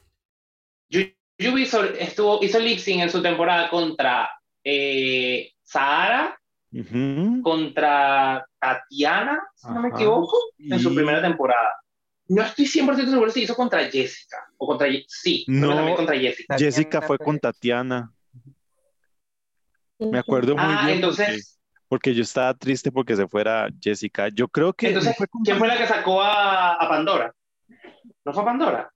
Yuyubi hizo, estuvo, hizo lip sync en su temporada contra eh, Sahara, contra Tatiana, si no me equivoco, en su primera temporada. No estoy 100% seguro si hizo contra Jessica o contra sí, no, contra Jessica. Jessica fue con Tatiana. Me acuerdo muy ah, bien. Entonces, porque, porque, yo estaba triste porque se fuera Jessica. Yo creo que. Entonces, fue ¿quién fue la que sacó a, a, Pandora? ¿No fue Pandora?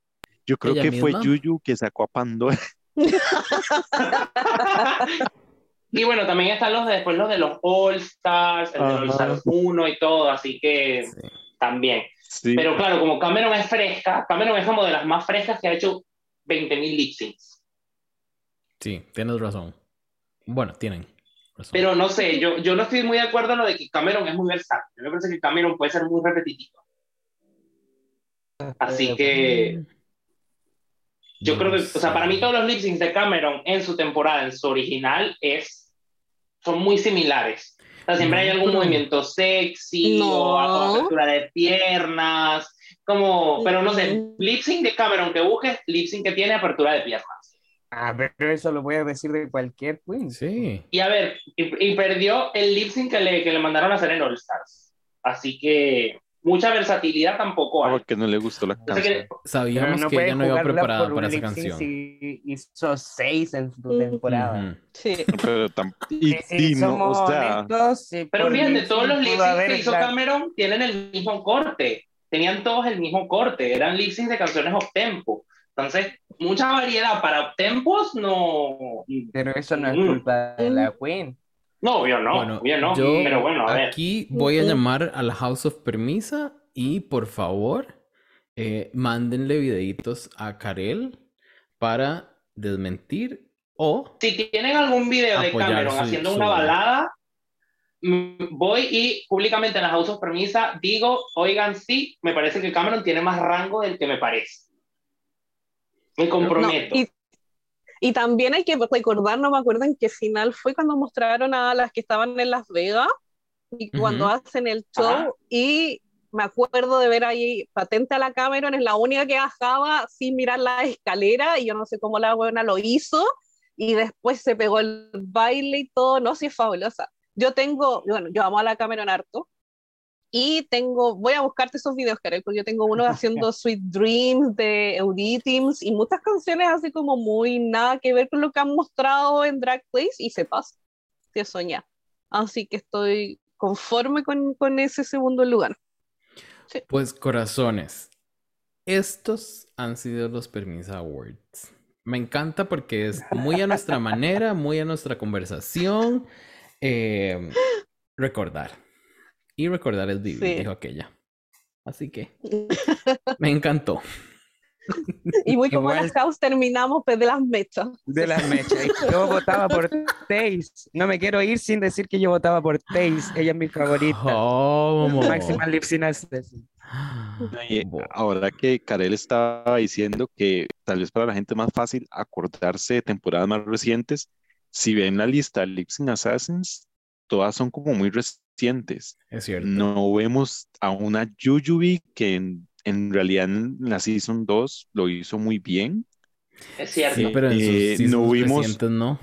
Yo creo que misma? fue Yuyu que sacó a Pandora. y bueno, también están los de, después los de los All Stars, el de los All Stars 1 y todo, así que sí. también. Sí. Pero claro, como Cameron es fresca, Cameron es como de las más frescas que ha hecho 20.000 lip syncs. Sí, tienes razón. Bueno, tienen. Razón. Pero no sé, yo, yo no estoy muy de acuerdo en lo de que Cameron es muy versátil. Mí me parece que Cameron puede ser muy repetitivo. Así que. Yo creo que, o sea, para mí todos los lip syncs de Cameron en su temporada, en su original, es, son muy similares. O sea, siempre hay algún movimiento sexy no. o apertura de piernas, como, pero no sé, lip sync de Cameron que busques, lip sync que tiene apertura de piernas. Ah, pero eso lo voy a decir de cualquier queen. Sí. Y a ver, y, y perdió el lip sync que le, que le mandaron a hacer en All Stars. Así que mucha versatilidad tampoco hay. Porque no le gustó la canción. Que... Sabíamos no que ella no iba preparada para esa canción. Si hizo seis en su temporada. Uh -huh. Sí. Pero y, y no, o sea... honestos, sí, Pero fíjate, todos los lip syncs que hizo Cameron tienen el mismo corte. Tenían todos el mismo corte. Eran lip syncs de canciones off tempo. Entonces, mucha variedad para tempos no. Pero eso no es culpa de la Queen. No, obvio no, bueno, obvio no. Yo pero bueno, a aquí ver. voy a llamar a la House of Permisa y por favor, eh, mándenle videitos a Karel para desmentir o. Si tienen algún video de Cameron su, haciendo su... una balada, voy y públicamente en la House of Permisa digo, oigan, sí, me parece que Cameron tiene más rango del que me parece. Me comprometo. No, y, y, también hay que recordar, no me acuerdo en qué final fue cuando mostraron a las que estaban en Las Vegas y cuando uh -huh. hacen el show Ajá. y me acuerdo de ver ahí patente a la Cameron, es la única que bajaba sin mirar la escalera y yo no sé cómo la buena lo hizo y después se pegó el baile y todo, no, sí es fabulosa. Yo tengo, bueno, yo amo a la Cameron harto, y tengo, voy a buscarte esos videos, Karel, porque yo tengo uno haciendo Sweet Dreams de Eurythmics y muchas canciones así como muy nada que ver con lo que han mostrado en Drag Place y se pasa, se soña. Así que estoy conforme con, con ese segundo lugar. Sí. Pues corazones, estos han sido los Permisa Awards. Me encanta porque es muy a nuestra manera, muy a nuestra conversación. Eh, recordar y recordar es vivir, sí. dijo aquella. Así que me encantó. Y muy como Igual, las house terminamos pues, de las mechas. De las mechas. Yo votaba por Taze. No me quiero ir sin decir que yo votaba por Taze. Ella es mi favorita. Oh, Máxima Lipsina. Ahora que Karel estaba diciendo que tal vez para la gente es más fácil acordarse de temporadas más recientes, si ven la lista de Lipsing Assassins, todas son como muy recientes. Es cierto. No vemos a una Yuyubi que en, en, realidad en la Season 2 lo hizo muy bien. Es cierto. Sí, pero en Eh, sus no no vimos- no.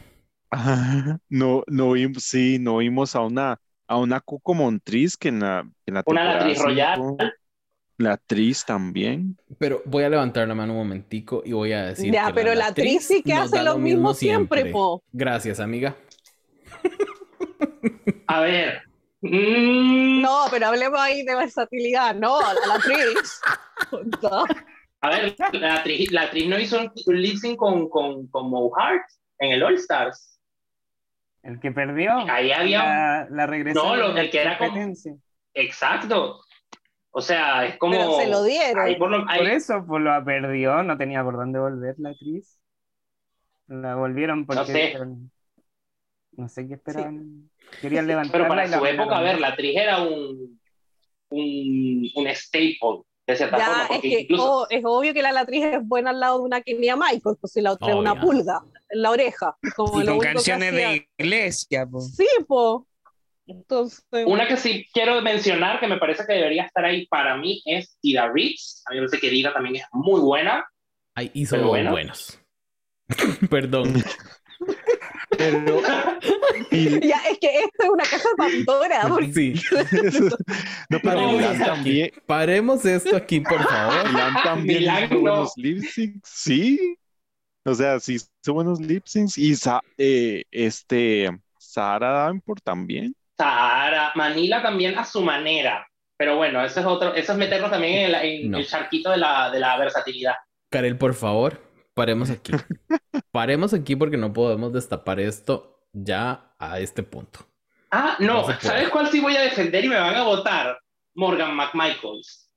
Ajá, no, no vimos, sí, no vimos a una, a una Coco Montriz que en la, en la Una actriz royal. la actriz también. Pero voy a levantar la mano un momentico y voy a decir Ya, que pero la actriz sí que hace lo mismo siempre, po. Gracias, amiga. A ver. Mm, No, pero hablemos ahí de versatilidad. No, la, la actriz. No. A ver, la actriz, la actriz no hizo un, lip sync con, con, con Mo Hart en el All Stars. El que perdió. Ahí había. La, la regresión. No, el que era como. Exacto. O sea, es como. Pero se lo dieron. por, por, eso, pues lo perdió, no tenía por dónde volver la actriz. La volvieron porque. No sé. No sé qué esperaban. Querían levantar. Pero para su época, a ver, la actriz era un. un, un staple de cierta forma. Es, que, incluso... es obvio que la latriz es buena al lado de una Kenia Michael, pues si la otra es una pulga en la oreja. Como y con canciones de iglesia, po. Sí, po. Entonces, una que sí quiero mencionar que me parece que debería estar ahí para mí es Tida Reeves. A mí me parece que Tida también es muy buena. Ay, hizo bueno. buenos. Perdón. Pero, Ya, es que esto es una caja de Pandora. Sí. no, paremos, esto aquí. paremos esto aquí, por favor. Milan también hizo buenos lip syncs. Sí. O sea, sí hizo buenos lip syncs. Y eh, este, Sahara Davenport también. Sahara, Manila también a su manera. Pero bueno, eso es otro, eso es meternos también en, el charquito de la, de la versatilidad. Karel, por favor, paremos aquí. paremos aquí porque no podemos destapar esto ya a este punto. Ah, no, ¿sabes cuál sí voy a defender y me van a votar? Morgan McMichaels.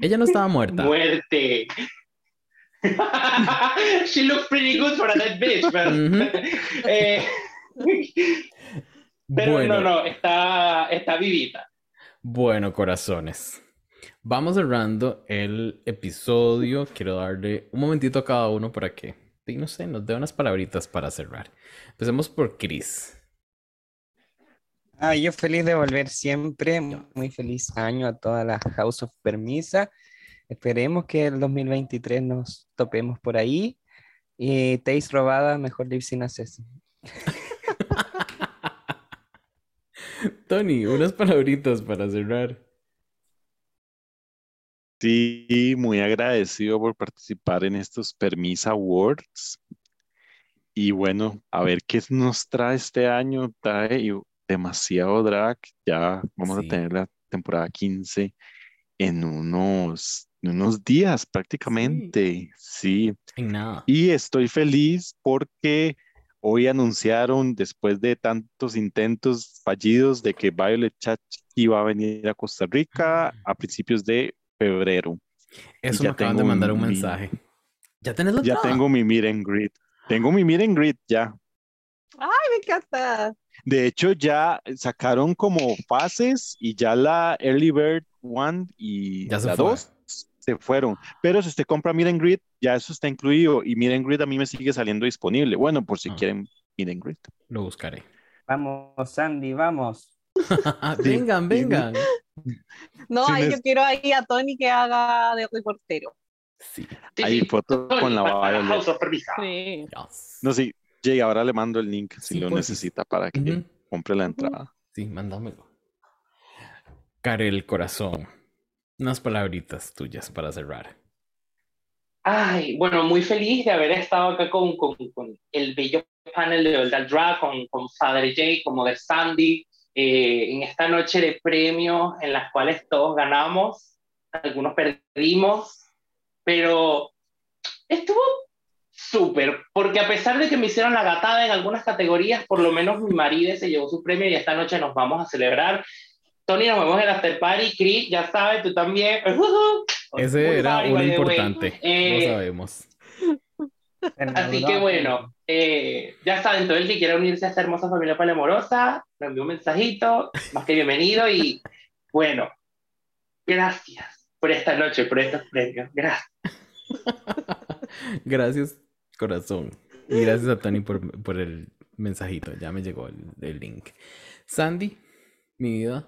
Ella no estaba muerta. Muerte. She looks pretty good for a dead bitch, pero, eh, pero no, no, está, está vivita. Bueno, corazones. Vamos cerrando el episodio. Quiero darle un momentito a cada uno para que, no sé, nos dé unas palabritas para cerrar. Empecemos por Chris. Ah, yo feliz de volver siempre. Muy feliz año a toda la House of Permisa. Esperemos que el 2023 nos topemos por ahí. Y Taste robada, mejor live sin acceso. Tony, unas palabritas para cerrar. Sí, muy agradecido por participar en estos Permisa Awards. Y bueno, a ver qué nos trae este año. Trae demasiado drag. Ya vamos a tener la temporada 15 en unos, unos días prácticamente. Sí. En nada. Y estoy feliz porque hoy anunciaron, después de tantos intentos fallidos, de que Violet Chach iba a venir a Costa Rica a principios de febrero. Eso me acaban de mandar un mensaje. ¿Ya tenés Ya tengo mi meet and greet. Tengo mi meet and greet ya. ¡Ay, me encanta! De hecho, ya sacaron como fases y ya la Early Bird One y la 2 se fueron. Pero si usted compra Meet and Greet, ya eso está incluido y Meet and Greet a mí me sigue saliendo disponible. Bueno, por si ah. quieren Meet and Greet. Lo buscaré. Vamos, Sandy, vamos. vengan, vengan. No, yo quiero ahí a Tony que haga de reportero. Sí. Hay fotos con la Violet. Sí. No, sí. Jay, ahora le mando el link si lo necesita para que compre la entrada. Sí, mándamelo. Karel Corazón. Unas palabritas tuyas para cerrar. Ay, bueno, muy feliz de haber estado acá con, con, con el bello panel de Old Drag, con, con Father Jay, como de Sandy, eh, en esta noche de premios en las cuales todos ganamos, algunos perdimos, pero estuvo súper, porque a pesar de que me hicieron la gatada en algunas categorías, por lo menos mi marido se llevó su premio y esta noche nos vamos a celebrar. Tony, nos vemos en el after party. Chris, ya sabes, tú también. Ese era un importante, eh, lo sabemos. Así que bueno, eh, ya saben, todo el que quiera unirse a esta hermosa familia polimorosa, me envió un mensajito, más que bienvenido y bueno, gracias por esta noche, por estos premios, gracias. gracias, corazón. Y gracias a Tony por, por el mensajito, ya me llegó el, link. Sandy, mi vida,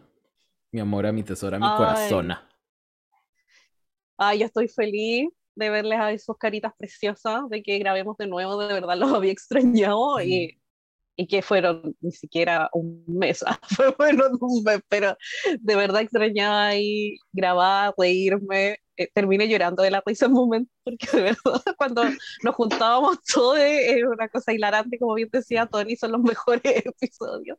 mi amor, mi tesora, mi corazona. Ay, yo estoy feliz de verles a esos caritas preciosas, de que grabemos de nuevo, de verdad los había extrañado y, y que fueron ni siquiera un mes, fue bueno un mes, pero de verdad extrañaba ahí grabar, reírme, eh, terminé llorando de la risa en un momento, porque de verdad cuando nos juntábamos todos era una cosa hilarante, como bien decía Tony, son los mejores episodios.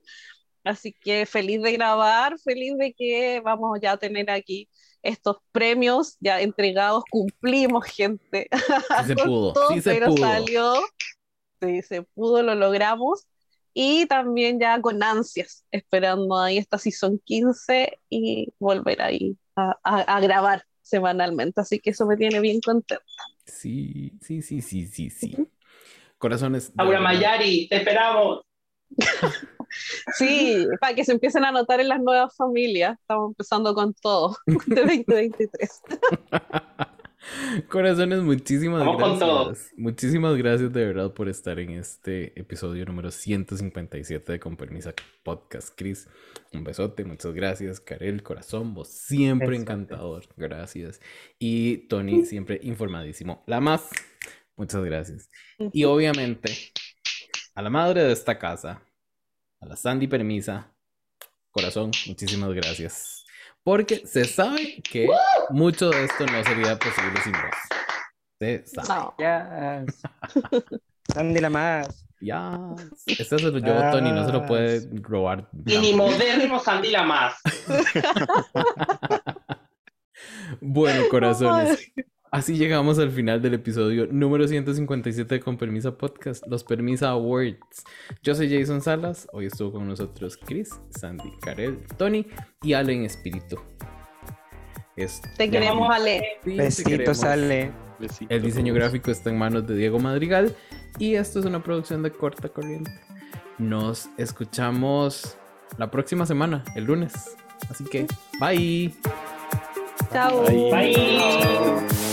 Así que feliz de grabar, feliz de que vamos ya a tener aquí estos premios ya entregados, cumplimos, gente. Sí se pudo, sí se pero pudo. salió, sí se pudo, lo logramos. Y también ya con ansias, esperando ahí esta season 15 y volver ahí a, a, a grabar semanalmente. Así que eso me tiene bien contenta. Sí, sí, sí, sí, sí, sí. Corazones. verdad. Mayari, te esperamos. Sí, para que se empiecen a notar en las nuevas familias. Estamos empezando con todo de 2023. Corazones, muchísimas Vamos con todo. gracias. Muchísimas gracias de verdad por estar en este episodio número 157 de Con Permisa Podcast. Chris, un besote, muchas gracias. Karel, corazón, vos siempre Besote. encantador. Gracias. Y Tony, siempre informadísimo. La más, muchas gracias. Y obviamente, a la madre de esta casa, a la Sandy Permisa, corazón, muchísimas gracias. Porque se sabe que mucho de esto no sería posible sin vos. Se sabe. No. Sandy la más. Ya. Esto se lo llevó Tony, no se lo puede robar. Y ni moderno Sandy la más. Bueno, corazones. Así llegamos al final del episodio número 157 de Con Permisa Podcast, los Permisa Awards. Yo soy Jason Salas, hoy estuvo con nosotros Chris, Sandy, Karel, Tony y Ale en espíritu. Es- Te queremos, Ale. Sí, Besitos. Ale. Besito. El diseño gráfico está en manos de Diego Madrigal y esto es una producción de corta corriente. Nos escuchamos la próxima semana, el lunes. Así que, bye. Chao. Bye. Bye.